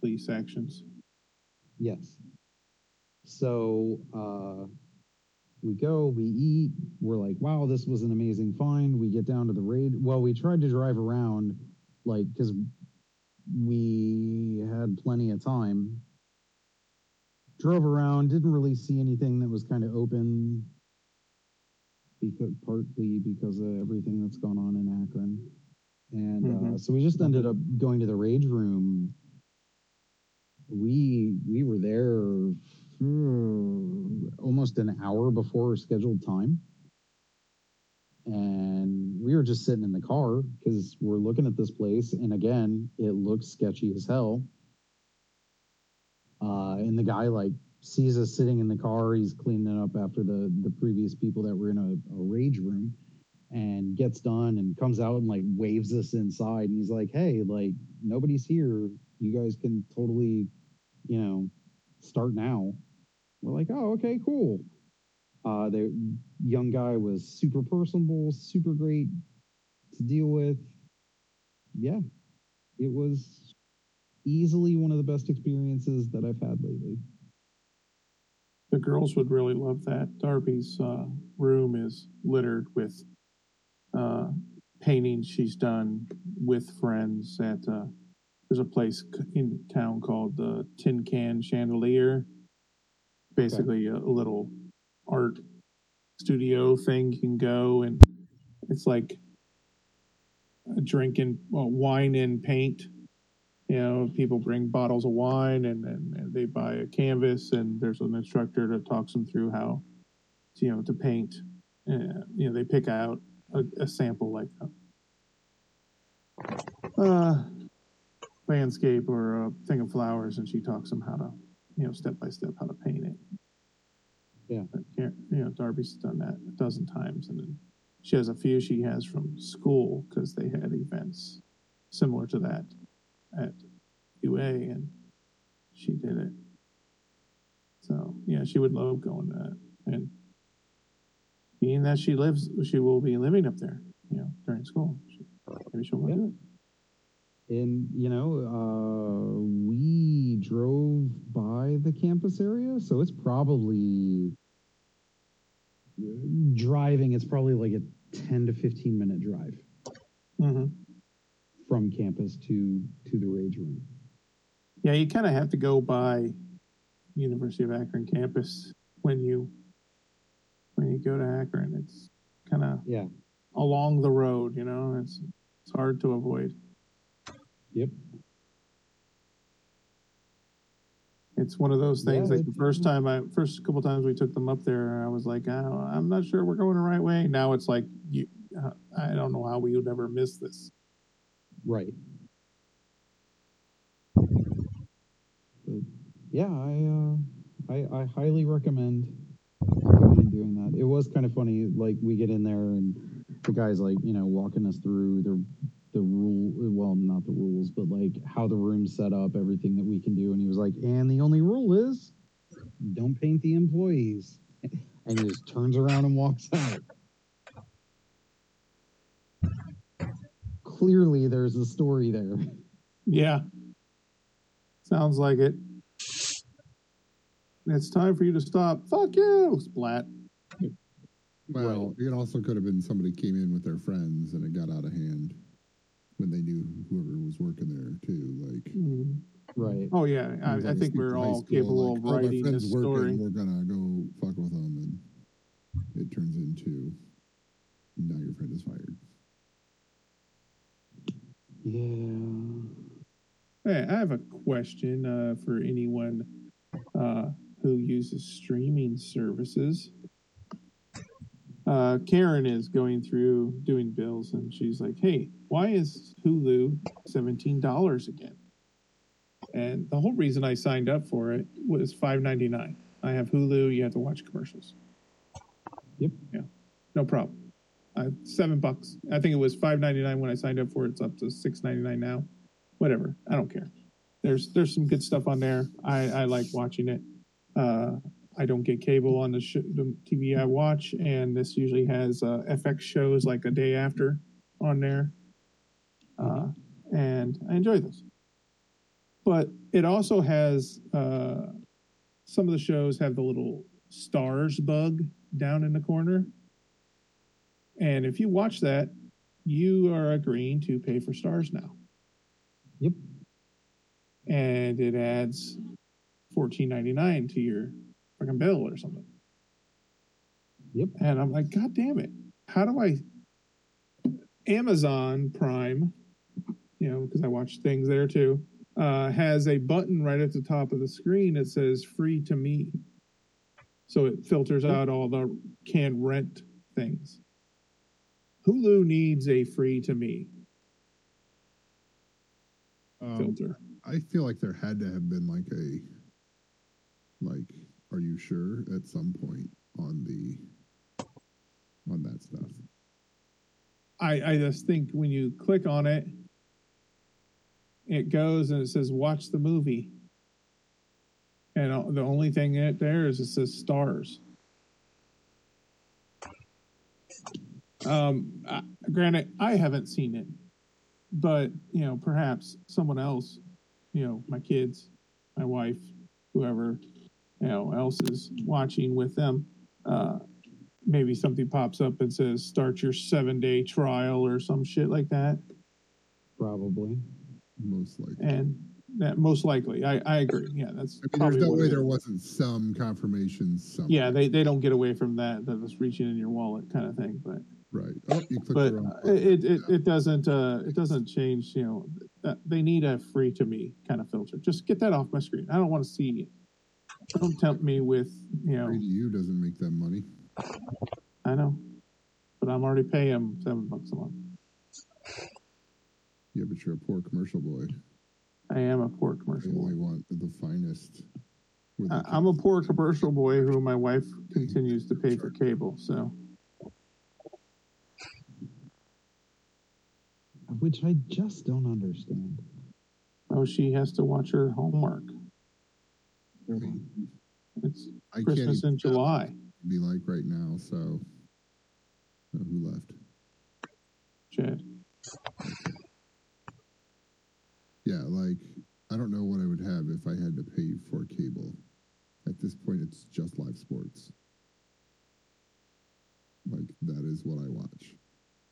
police actions. Yes. So uh, we go, we eat. We're like, wow, this was an amazing find. We get down to the raid. Well, we tried to drive around, like, because we had plenty of time. Drove around, didn't really see anything that was kind of open. Because partly because of everything that's gone on in Akron, and uh, Mhm. so we just ended up going to the rage room we we were there almost an hour before scheduled time and we were just sitting in the car because we're looking at this place and again it looks sketchy as hell uh, and the guy like sees us sitting in the car he's cleaning it up after the the previous people that were in a, a rage room and gets done and comes out and like waves us inside and he's like hey like nobody's here you guys can totally you know, start now. We're like, oh, okay, cool. Uh, the young guy was super personable, super great to deal with. Yeah, it was easily one of the best experiences that I've had lately. The girls would really love that. Darby's uh, room is littered with uh, paintings she's done with friends at uh, there's a place in town called the Tin Can Chandelier. Basically, a, a little art studio thing. You can go and it's like a drinking well, wine and paint. You know, people bring bottles of wine and, and, and they buy a canvas, and there's an instructor that talks them through how, you know, to paint. Uh, you know, they pick out a, a sample like a, uh, landscape or a thing of flowers, and she talks them how to, you know, step by step how to paint it. Yeah. But, you know, Darby's done that a dozen times, and then she has a few she has from school because they had events similar to that at UA, and she did it. So yeah, she would love going to that, and being that she lives, she will be living up there, you know, during school. She, maybe she'll Yeah. do it. And you know, uh, we drove by the campus area, so it's probably driving. It's probably like a ten to fifteen minute drive hmm from campus to to the rage room. Yeah, you kind of have to go by University of Akron campus when you when you go to Akron. It's kind of Yeah. along the road, you know. It's it's hard to avoid. Yep. It's one of those things. Yeah, like the first time I first couple times we took them up there, I was like, oh, I'm not sure we're going the right way. Now it's like you, uh, I don't know how we would ever miss this. Right. Yeah, I uh, I, I highly recommend doing that. It was kind of funny. Like we get in there and the guy's like, you know, walking us through the the rule. Well, not the rules, but like how the room's set up, everything that we can do. And he was like, and the only rule is don't paint the employees. And he just turns around and walks out. Clearly, there's a story there. Yeah, sounds like it. It's time for you to stop. Fuck you, splat. Well, it also could have been somebody came in with their friends and it got out of hand when they knew whoever was working there too. Like, Mm. Right. Oh yeah, it was I, like I a think we're all capable like, of "Oh, my writing friend's this working, story. We're gonna go fuck with them, and it turns into now your friend is fired. Yeah. Hey, I have a question uh, for anyone uh, who uses streaming services. Uh, Karen is going through doing bills, and she's like, "Hey, why is Hulu seventeen dollars again?" And the whole reason I signed up for it was five ninety nine. I have Hulu. You have to watch commercials. Yep. Yeah, no problem. Uh, seven bucks. I think it was five ninety nine when I signed up for it. It's up to six ninety nine now whatever. I don't care. There's there's some good stuff on there. I, I like watching it. Uh, I don't get cable on the, sh- the TV I watch, and this usually has uh, FX shows like a day after on there, uh, and I enjoy those. But it also has uh, some of the shows have the little Starz bug down in the corner, and if you watch that, you are agreeing to pay for Starz now Yep. and it adds fourteen ninety nine to your fucking bill or something. Yep. And I'm like, God damn it! How do I? Amazon Prime, you know, because I watch things there too, uh, has a button right at the top of the screen that says "free to me," so it filters out all the can rent things. Hulu needs a free to me Um, filter. I feel like there had to have been like a, like, are you sure at some point on the, on that stuff. I, I just think when you click on it, it goes and it says watch the movie. And the only thing in it there is it says Starz. Um, I, granted, I haven't seen it, but you know, perhaps someone else, you know, my kids, my wife, whoever, you know, else is watching with them. Uh, maybe something pops up and says start your seven day trial or some shit like that. Probably. Most likely. And that most likely, I, I agree. Yeah, that's I mean, probably there's no way there wasn't some confirmation. Somewhere. Yeah, they, they don't get away from that. That it's reaching in your wallet kind of thing. But right. Oh, you clicked but the wrong. button. it, it, it doesn't uh it doesn't change. You know, that they need a free to me kind of filter. Just get that off my screen. I don't want to see it. Don't tempt me with you know. Free to you doesn't make them money. I know, but I'm already paying them seven bucks a month. Yeah, but you're a poor commercial boy. I am a poor commercial. only want the finest I, I'm a poor commercial boy who my wife continues to pay for cable. So Which I just don't understand. oh, she has to watch her homework. It's I can't Christmas in July. be like right now. So, uh, who left? Chad. Yeah, like I don't know what I would have if I had to pay for cable. At this point, it's just live sports. Like that is what I watch.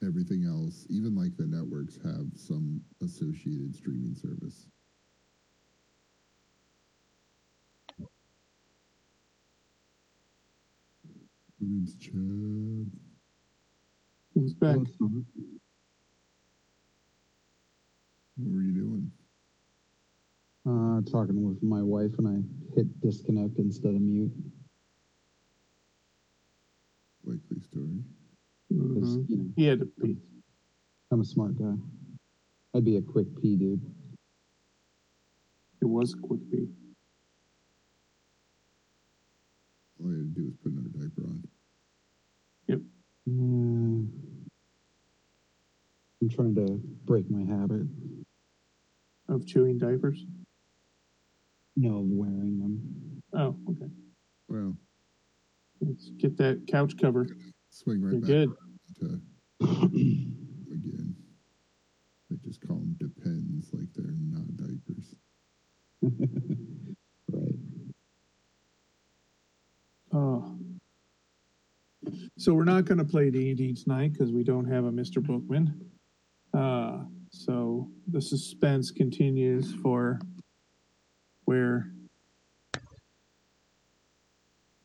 Everything else, even like the networks, have some associated streaming service. My name's Chad. He's back. It's not. What were you doing? Uh, talking with my wife and I hit disconnect instead of mute. Likely story. 'Cause, Mhm. you know, He had to pee. I'm a smart guy. I'd be a quick pee dude. It was a quick pee. All I had to do was put another diaper on. Uh, I'm trying to break my habit. of chewing diapers. No, of wearing them. Oh, okay. Well, Let's get that couch cover. Swing right You're back good. to again. They just call them depends, like they're not diapers. right. Oh. So we're not going to play D&D tonight because we don't have a Mr. Bookman. Uh, so the suspense continues for where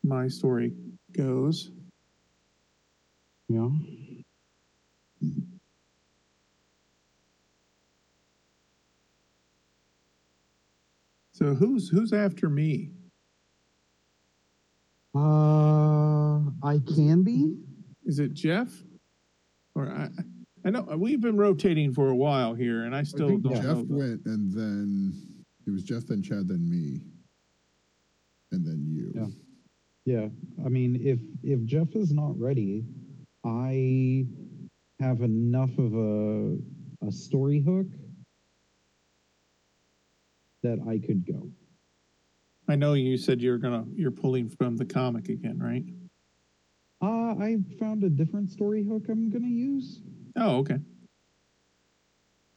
my story goes. Yeah. So who's who's after me? Uh, I can be. Is it Jeff? Or I I know we've been rotating for a while here and I I still think don't Jeff know. the- went, and then it was Jeff, then Chad, then me, and then you. Yeah. Yeah. I mean, if if Jeff is not ready, I have enough of a a story hook that I could go. I know you said you're gonna you're pulling from the comic again, right? Uh, I found a different story hook I'm gonna use. Oh, okay.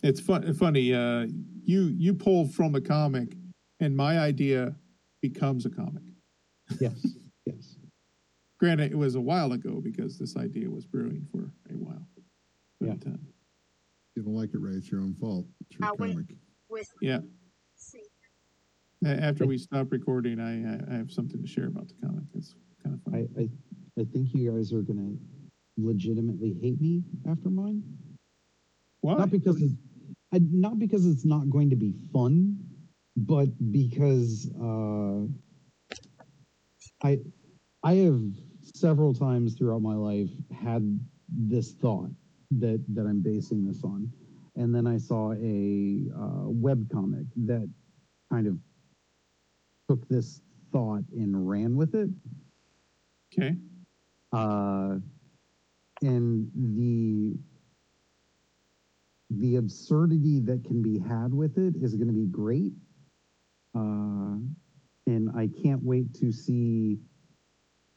It's fun, funny. Uh, you you pull from a comic, and my idea becomes a comic. Yes. yes. Granted, it was a while ago because this idea was brewing for a while. But, uh, You don't like it, Ray? It's your own fault. It's your Uh, comic. with yeah. see. After we stop recording, I I- I have something to share about the comic. It's kind of I, fun. I I think you guys are gonna legitimately hate me after mine. Why? Not because it's I, not because it's not going to be fun, but because uh, I I have several times throughout my life had this thought that that I'm basing this on, and then I saw a uh, web comic that kind of took this thought and ran with it. Okay. uh, and the the absurdity that can be had with it is going to be great. Uh, and i can't wait to see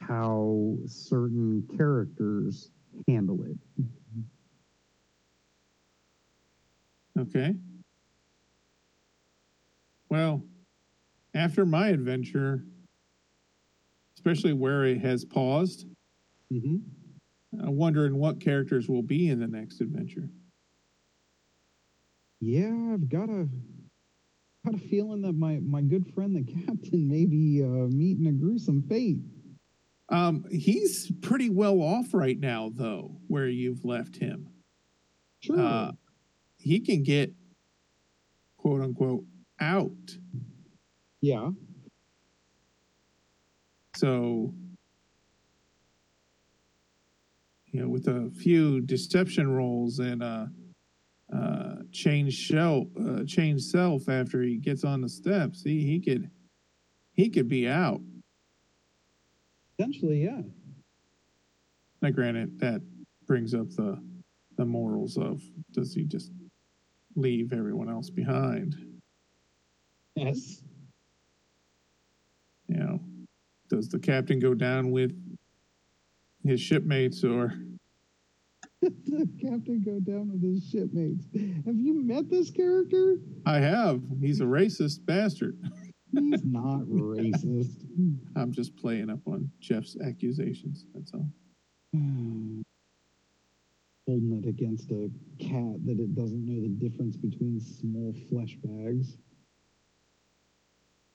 how certain characters handle it Okay. Well, after my adventure, especially where it has paused, mm-hmm. I'm wondering what characters will be in the next adventure. yeah i've got a got a feeling that my my good friend the captain may be uh, meeting a gruesome fate Um, he's pretty well off right now, though, where you've left him. sure Uh, he can get quote unquote out. yeah So, you know, with a few deception rolls and uh, uh, change shell, uh, change self after he gets on the steps, he he could he could be out. Essentially, yeah. Now, granted, that brings up the the morals of does he just leave everyone else behind? Yes. You know, does the captain go down with his shipmates or the captain go down with his shipmates. Have you met this character? I have. He's a racist bastard. He's not racist. I'm just playing up on Jeff's accusations. That's all. Holding it against a cat that it doesn't know the difference between small flesh bags.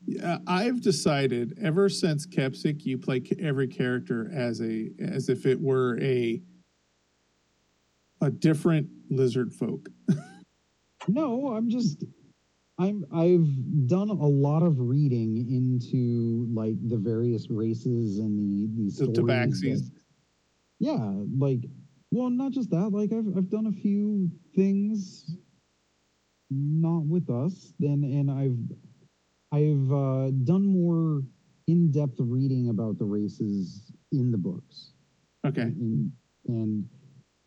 Yeah, I've decided ever since Kepsic, you play every character as a as if it were a a different lizard folk. No, I'm just I'm I've done a lot of reading into like the various races and the the The tabaxis. that- yeah, like well, not just that. Like I've I've done a few things not with us, then and I've I've uh, done more in-depth reading about the races in the books. Okay. And, and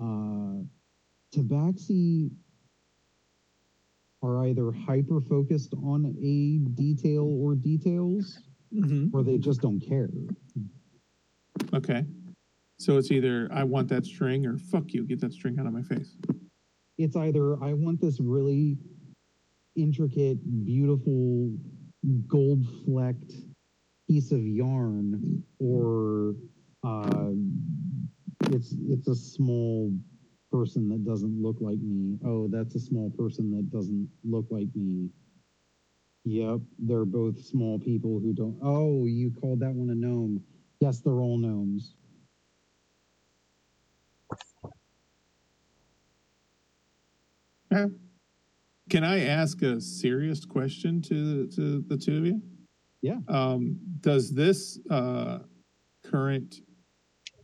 uh, Tabaxi are either hyper focused on a detail or details, hmm or they just don't care. Okay. So it's either I want that string or fuck you, get that string out of my face. It's either I want this really intricate, beautiful, gold flecked piece of yarn, or uh, it's it's a small person that doesn't look like me. Oh, that's a small person that doesn't look like me. Yep, they're both small people who don't. Oh, you called that one a gnome. Yes, they're all gnomes. Can I ask a serious question to to the two of you? Yeah. Um, does this uh, current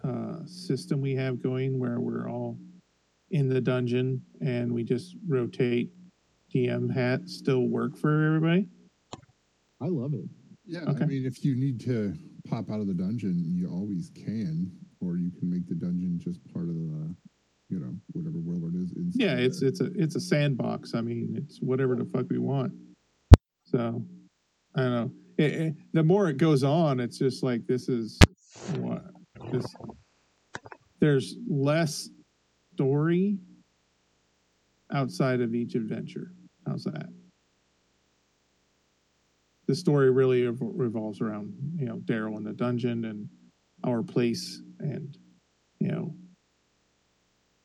uh, system we have going, where we're all in the dungeon and we just rotate DM hat, still work for everybody? I love it. Yeah, Okay. I mean, if you need to pop out of the dungeon, you always can, or you can make the dungeon just part of the, you know, whatever world it is. Yeah, it's there. it's a it's a sandbox. I mean, it's whatever the fuck we want. So, I don't know. It, it- the more it goes on, it's just like this is what this. There's less story outside of each adventure. How's that? The story really revolves around you know Daryl in the dungeon and our place, and you know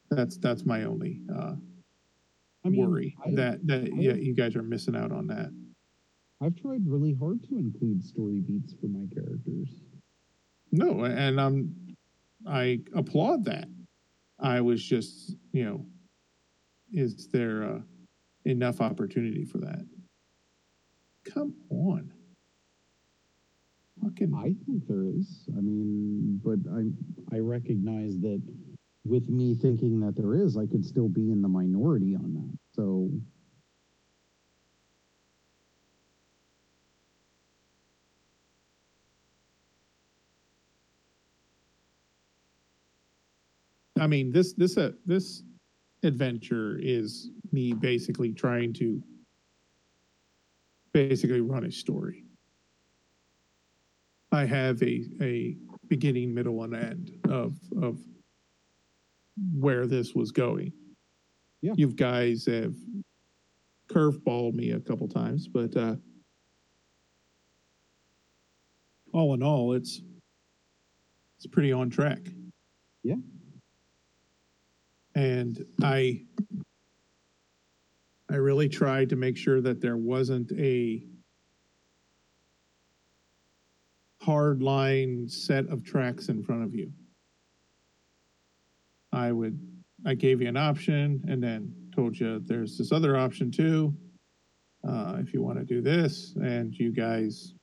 that's that's my only uh, I mean, worry I- that that yeah you guys are missing out on that. I've tried really hard to include story beats for my characters. No, and I'm I applaud that. I was just you know, is there uh, enough opportunity for that? Come on, fucking I think there is. I mean, but I I recognize that with me thinking that there is, I could still be in the minority on that. So I mean, this this uh, this adventure is me basically trying to basically run a story. I have a a beginning, middle, and end of of where this was going. Yeah. You guys have curveballed me a couple times, but uh, all in all, it's it's pretty on track. Yeah. And I I really tried to make sure that there wasn't a hard line set of tracks in front of you. I would I gave you an option and then told you there's this other option too. Uh, if you want to do this, and you guys,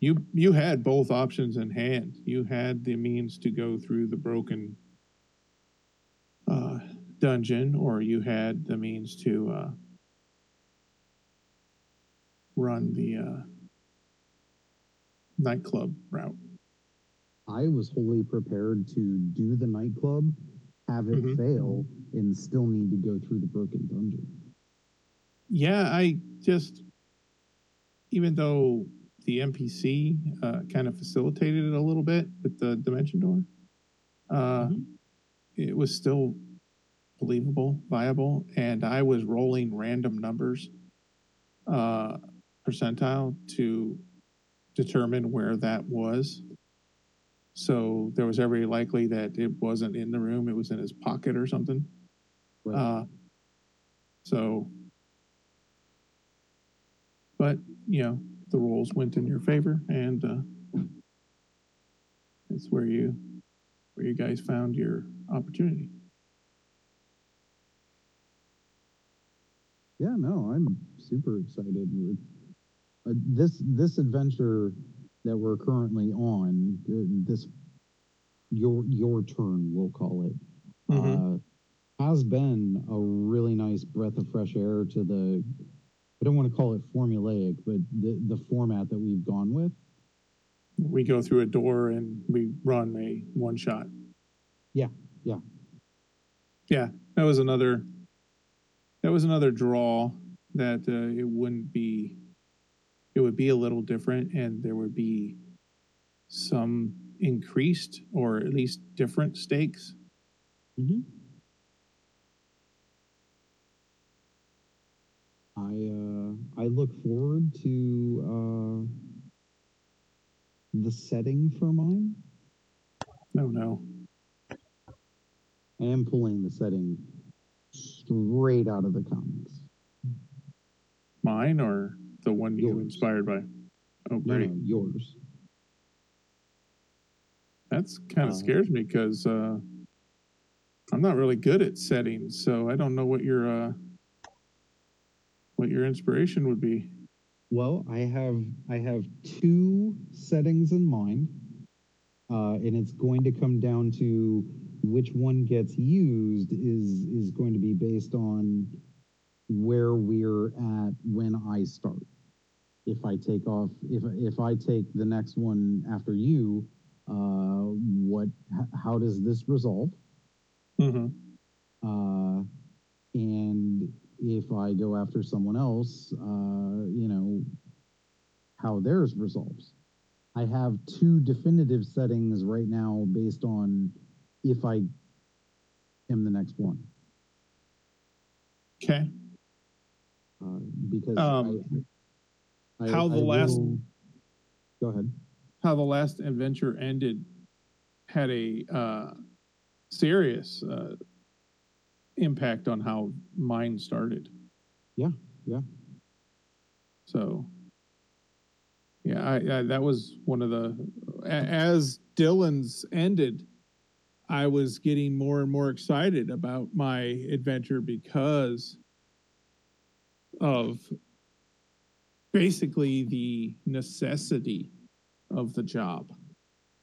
you you had both options in hand. You had the means to go through the broken dungeon, or you had the means to uh, run the uh, nightclub route. I was wholly prepared to do the nightclub, have it Mhm. fail, and still need to go through the broken dungeon. Yeah, I just, even though the NPC uh, kind of facilitated it a little bit with the dimension door, uh, Mhm. it was still believable, viable, and I was rolling random numbers uh, percentile to determine where that was. So there was every likely that it wasn't in the room; it was in his pocket or something. Right. Uh, so, but you know, the rolls went in your favor, and uh, it's where you where you guys found your opportunity. Yeah, no, I'm super excited uh, this this adventure that we're currently on. Uh, this your your turn, we'll call it, Mhm. uh, has been a really nice breath of fresh air to the. I don't want to call it formulaic, but the the format that we've gone with. We go through a door and we run a one shot. Yeah, yeah. Yeah, that was another. That was another draw that uh, it wouldn't be. It would be a little different, and there would be some increased or at least different stakes. Mm-hmm. I uh, I look forward to uh, the setting for mine. No, no. I am pulling the setting straight out of the comics. Mine or the one you Yours. inspired by? Oh, No, great. no, yours. That's kind of Uh, scares me because uh, I'm not really good at settings, so I don't know what your uh, what your inspiration would be. Well, I have I have two settings in mind, uh, and it's going to come down to which one gets used is is going to be based on where we're at when I start. If I take off, if if I take the next one after you, uh, what? How does this resolve? hmm Uh, and if I go after someone else, uh, you know, how theirs resolves. I have two definitive settings right now based on if I am the next one. Okay. Uh, because Um, I, I, how the I last- will- go ahead. How the last adventure ended had a uh, serious uh, impact on how mine started. Yeah, yeah. So, yeah, I, I that was one of the as Dylan's ended, I was getting more and more excited about my adventure because of basically the necessity of the job.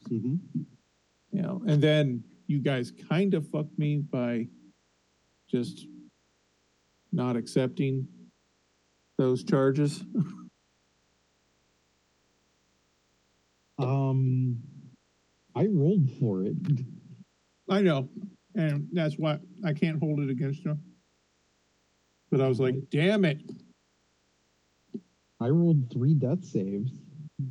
Hmm you know and then you guys kind of fucked me by just not accepting those charges. Um, I rolled for it. I know. And that's why i can't hold it against you but i was like damn it. I rolled three death saves. I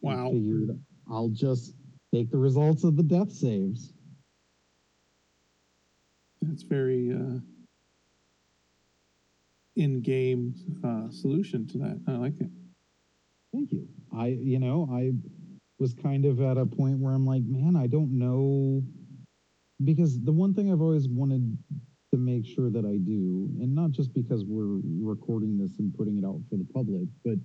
wow. figured I'll just take the results of the death saves. that's very uh in-game uh solution to that. I like it. Thank you. I, you know, I was kind of at a point where I'm like, man, I don't know. Because the one thing I've always wanted to make sure that I do, and not just because we're recording this and putting it out for the public, but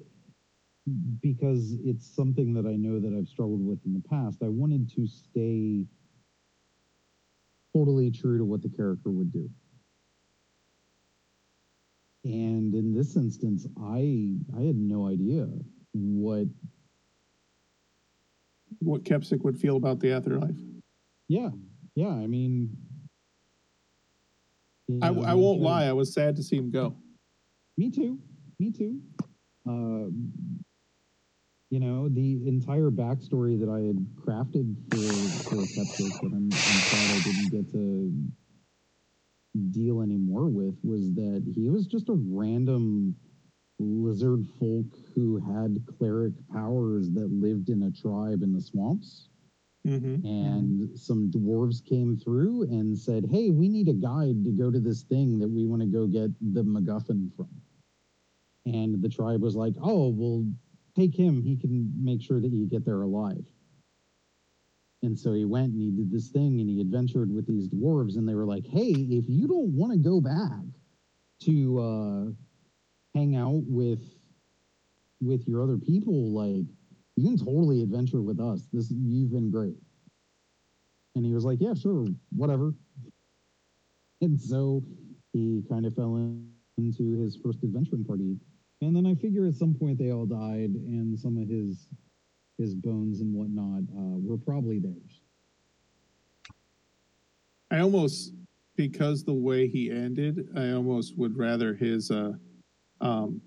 because it's something that I know that I've struggled with in the past, I wanted to stay totally true to what the character would do. And in this instance, I I had no idea what what kepsic would feel about the afterlife. Yeah. Yeah i mean you I, know, I won't lie i was sad to see him go. Me too. Me too. Um you know, the entire backstory that I had crafted for for Kepsis that I'm, I'm sad I didn't get to deal anymore with was that he was just a random lizard folk who had cleric powers that lived in a tribe in the swamps. Mm-hmm. And some dwarves came through and said, Hey, we need a guide to go to this thing that we want to go get the MacGuffin from. And the tribe was like, Oh, well, take him. He can make sure that you get there alive. And so he went and he did this thing and he adventured with these dwarves. And they were like, Hey, if you don't want to go back to uh, with with your other people, like you can totally adventure with us. This you've been great. And he was like, Yeah, sure, whatever. And so he kind of fell in, into his first adventuring party. And then I figure at some point they all died, and some of his his bones and whatnot uh, were probably theirs. I almost because the way he ended, I almost would rather his uh um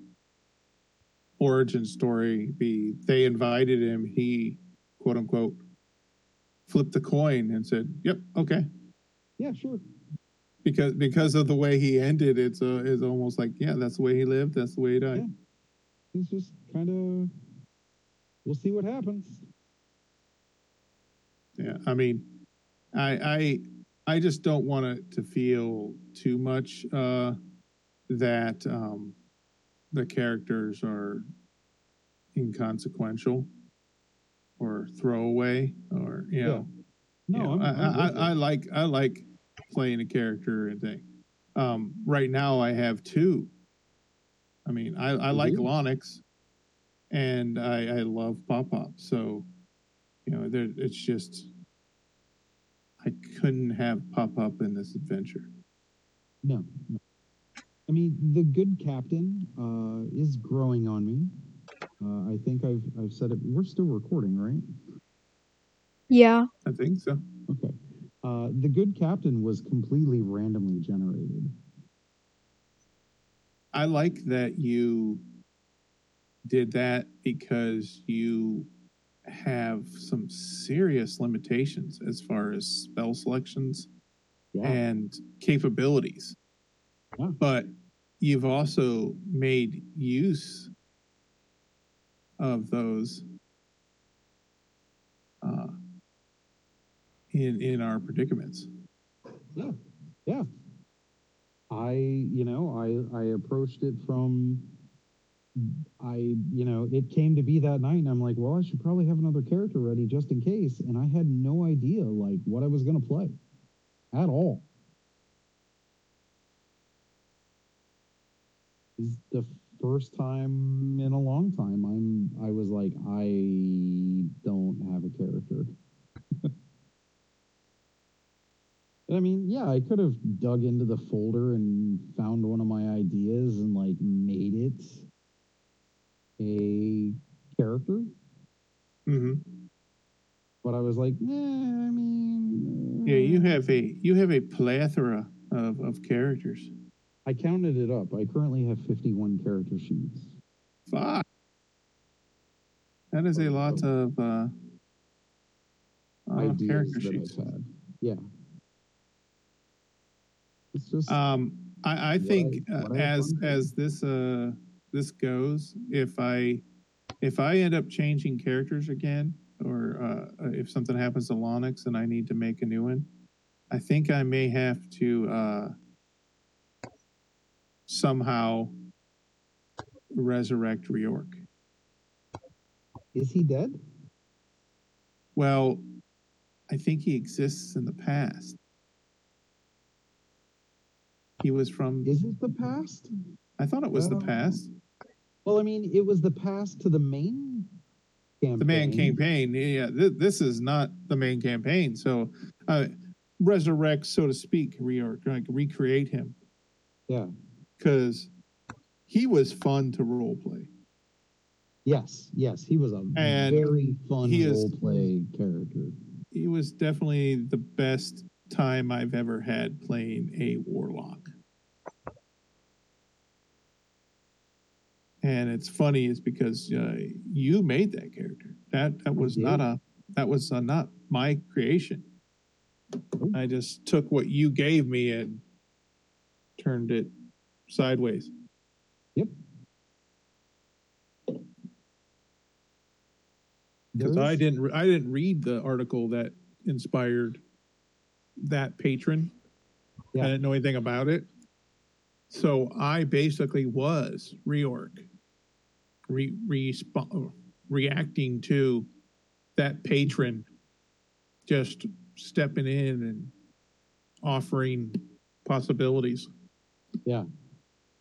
origin story be they invited him, he quote unquote flipped the coin and said, Yep, okay. Yeah, sure. Because because of the way he ended, it's uh it's almost like, yeah, that's the way he lived, that's the way he died. Yeah. It's just kind of we'll see what happens. Yeah, I mean, I I I just don't want it to feel too much uh, that um, the characters are inconsequential or throwaway or you know. No, you know, I'm, I, I'm with I, I like I like playing a character and thing. Um, right now, I have two. I mean, I, I like Mhm. Lonix, and I, I love Pop Pop. So, you know, there, it's just I couldn't have Pop Up in this adventure. No, no. I mean, the good captain uh, is growing on me. Uh, I think I've I've said it. We're still recording, right? Yeah. I think so. Okay. Uh, the good captain was completely randomly generated. I like that you did that because you have some serious limitations as far as spell selections Yeah. and capabilities. Yeah. But you've also made use of those uh, in in our predicaments. Yeah. Yeah. I, you know, I I approached it from I, you know, it came to be that night and I'm like, well, I should probably have another character ready just in case. And I had no idea like what I was gonna play at all. Is the first time in a long time I'm I was like, I don't have a character. I mean, yeah, I could have dug into the folder and found one of my ideas and like made it a character, hmm but I was like, nah, I mean, Yeah, you uh, have a you have a plethora of, of characters. I counted it up. I currently have 51 character sheets. Fuck. That is a lot of uh, uh, ideas character sheets. Yeah. It's just Um, I, I think I- uh, what I have as as this uh this goes, if I if I end up changing characters again, or uh, if something happens to Lonix and I need to make a new one, I think I may have to uh, somehow resurrect Reork. is he dead? Well, I think he exists in the past. He was from. Is it the past? I thought it was the Uh, past. Well, I mean, it was the past to the main campaign. the main campaign. Yeah, th- this is not the main campaign. So, uh, resurrect, so to speak, re- like recreate him Yeah. Because he was fun to role play. Yes, yes, he was a And very fun he is- role play character. He was definitely the best time I've ever had playing a warlock. and it's funny is because uh, you made that character. That that was not a that was uh, not my creation. I just took what you gave me and turned it sideways. Yep. because I didn't re- I didn't read the article that inspired that patron. Yeah. I didn't know anything about it, so I basically was reorg, re, resp- reacting to that patron, just stepping in and offering possibilities, Yeah.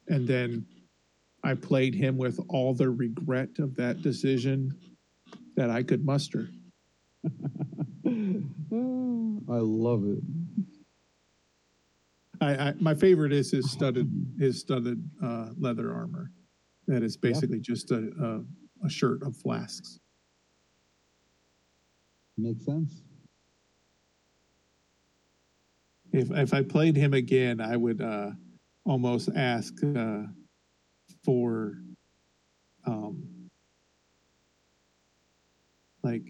And then I played him with all the regret of that decision that I could muster. I love it. I, I my favorite is his studded his studded uh, leather armor. That is basically just a, a a shirt of flasks. Makes sense. If if I played him again, I would uh, almost ask uh, for um, like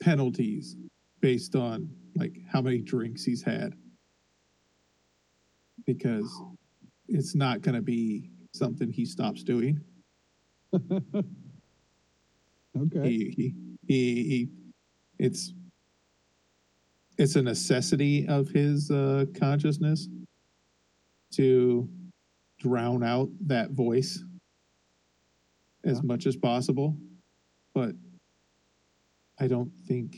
penalties based on like how many drinks he's had because it's not going to be something he stops doing. okay. he, he he he it's it's a necessity of his uh consciousness to drown out that voice as much as possible but i don't think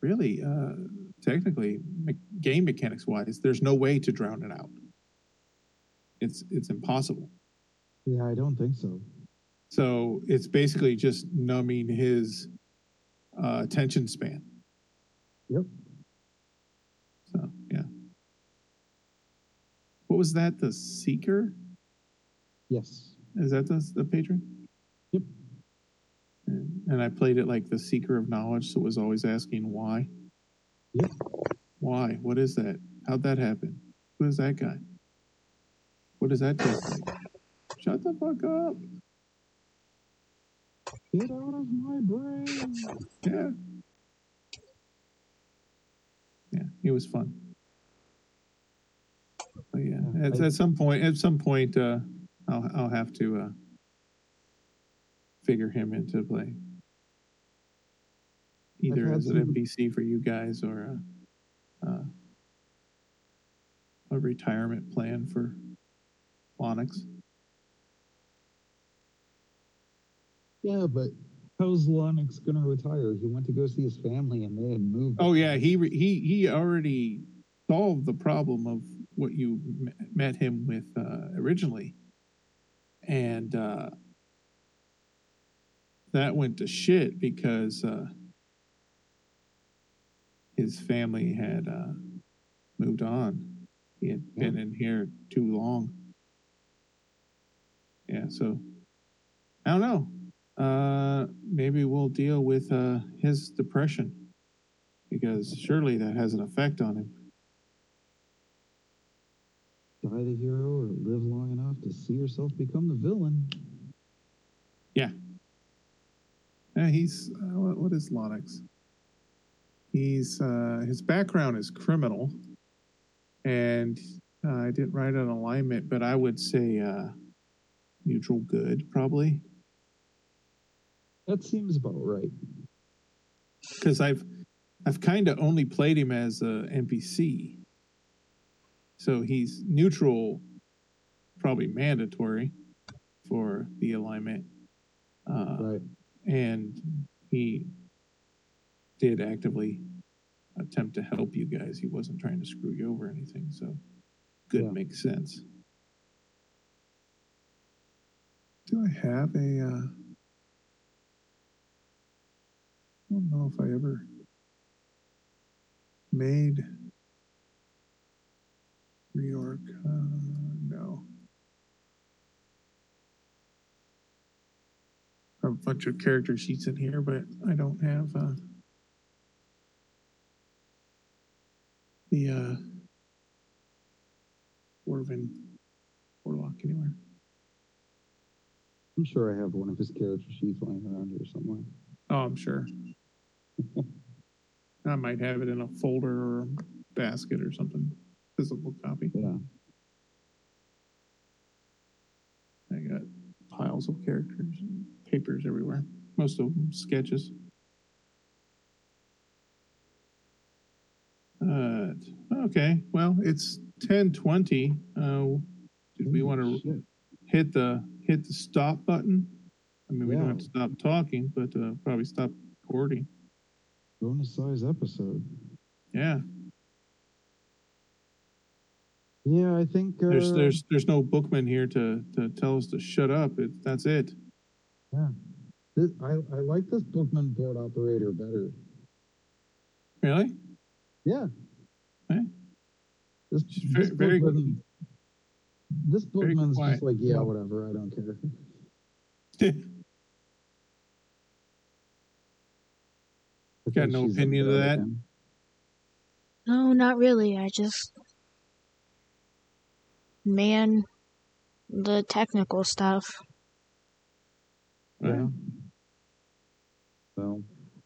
really uh technically me- game mechanics wise there's no way to drown it out it's it's impossible Yeah, I don't think so. so it's basically just numbing his uh, attention span. Yep. So yeah. What was that? The seeker? Yes. Is that the the patron? Yep. And, and I played it like the seeker of knowledge, so it was always asking why. Yep. Why? What is that? How'd that happen? Who is that guy? What does that taste like? Shut the fuck up. Get out of my brain. Yeah. Yeah, it was fun. But yeah, Yeah, at, I- at some point, at some point, uh, I'll I'll have to uh, figure him into play, either had as an some- NPC for you guys or a, uh, a retirement plan for Lonix. Yeah, but how's Lonix gonna retire? He went to go see his family, and they had moved. Oh yeah, he re- he he already solved the problem of what you m- met him with uh, originally, and uh, that went to shit because uh, his family had uh, moved on. He had been in here too long. Yeah, so I don't know. Uh, maybe we'll deal with uh, his depression because surely that has an effect on him. Die the hero or live long enough to see yourself become the villain. Yeah, Yeah, he's uh, what, what is Lonix? He's uh, his background is criminal, and uh, I didn't write an alignment, but I would say uh, neutral good probably That seems about right. because I've I've kind of only played him as a NPC, so he's neutral, probably mandatory for the alignment. Uh, right. and he did actively attempt to help you guys. He wasn't trying to screw you over or anything, so good Yeah. makes sense. Do I have a? Uh, I don't know if I ever made reorg. Uh, no. a bunch of character sheets in here, but I don't have uh, the uh, Dwarven Warlock anywhere. I'm sure I have one of his character sheets lying around here somewhere. Oh, I'm sure. I might have it in a folder or a basket or something. Physical copy. Yeah. I got piles of characters and papers everywhere. Most of them sketches. Uh, okay, well, it's ten twenty. Uh, did we want to Shit. hit the hit the stop button? I mean, we don't have to stop talking, but uh, probably stop recording. Bonus size episode. Yeah, Yeah, I think uh, there's there's there's no bookman here to to tell us to shut up. It, that's it. this, I I like this Bookman board operator better. Really? Yeah. Okay. This, She's this very- Bookman, this Bookman's just like, yeah, whatever, I don't care. Got no opinion of that? again. No, not really. I just. Man, the technical stuff. Yeah. So,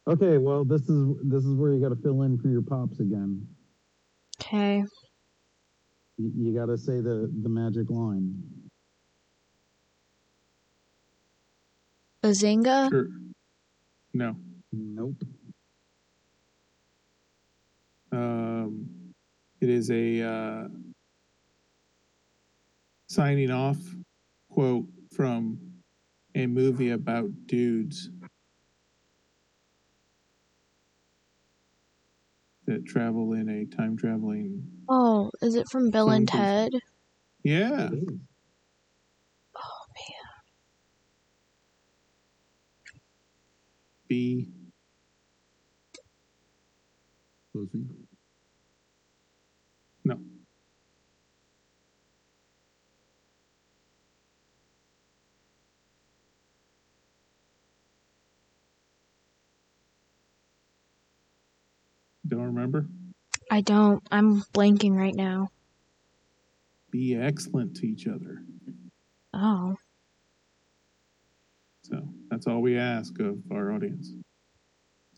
okay, well, this is this is where you got to fill in for your pops again. Okay. You, you got to say the the magic line. Bazinga? Sure. No. Nope. Um, it is a uh, signing off quote from a movie about dudes that travel in a time traveling. Oh, is it from Bill and Something. Ted? Yeah. It is. Oh, oh, man. B. Closing. No. Don't remember? I don't. I'm blanking right now. Be excellent to each other. Oh. So that's all we ask of our audience.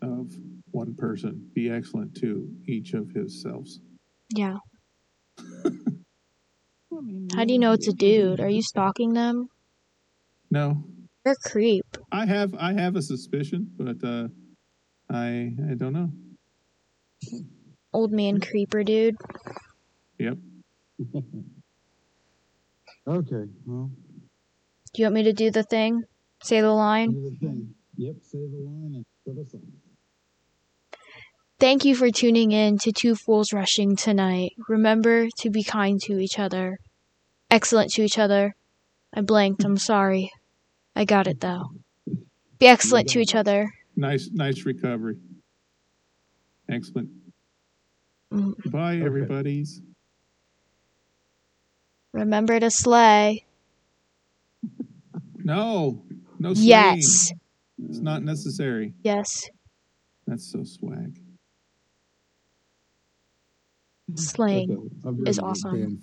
Of one person, be excellent to each of his selves. Yeah. How do you know it's a dude? Are you stalking them? No, You're a creep. I have I have a suspicion, but uh, I I don't know. Old man creeper dude. Yep. Okay, well, Do you want me to do the thing? Say the line? do the thing. Yep, say the line and shut us off. Thank you for tuning in to Two Fools Rushing tonight. Remember to be kind to each other. Excellent to each other. I blanked, I'm sorry. I got it though. Be excellent to each other. Nice nice recovery. Excellent. Mm, Bye, Okay. everybody's. Remember to slay. No, no. Slaying. Yes. it's not necessary. Yes. That's so swag. Slaying Okay, I've is written awesome.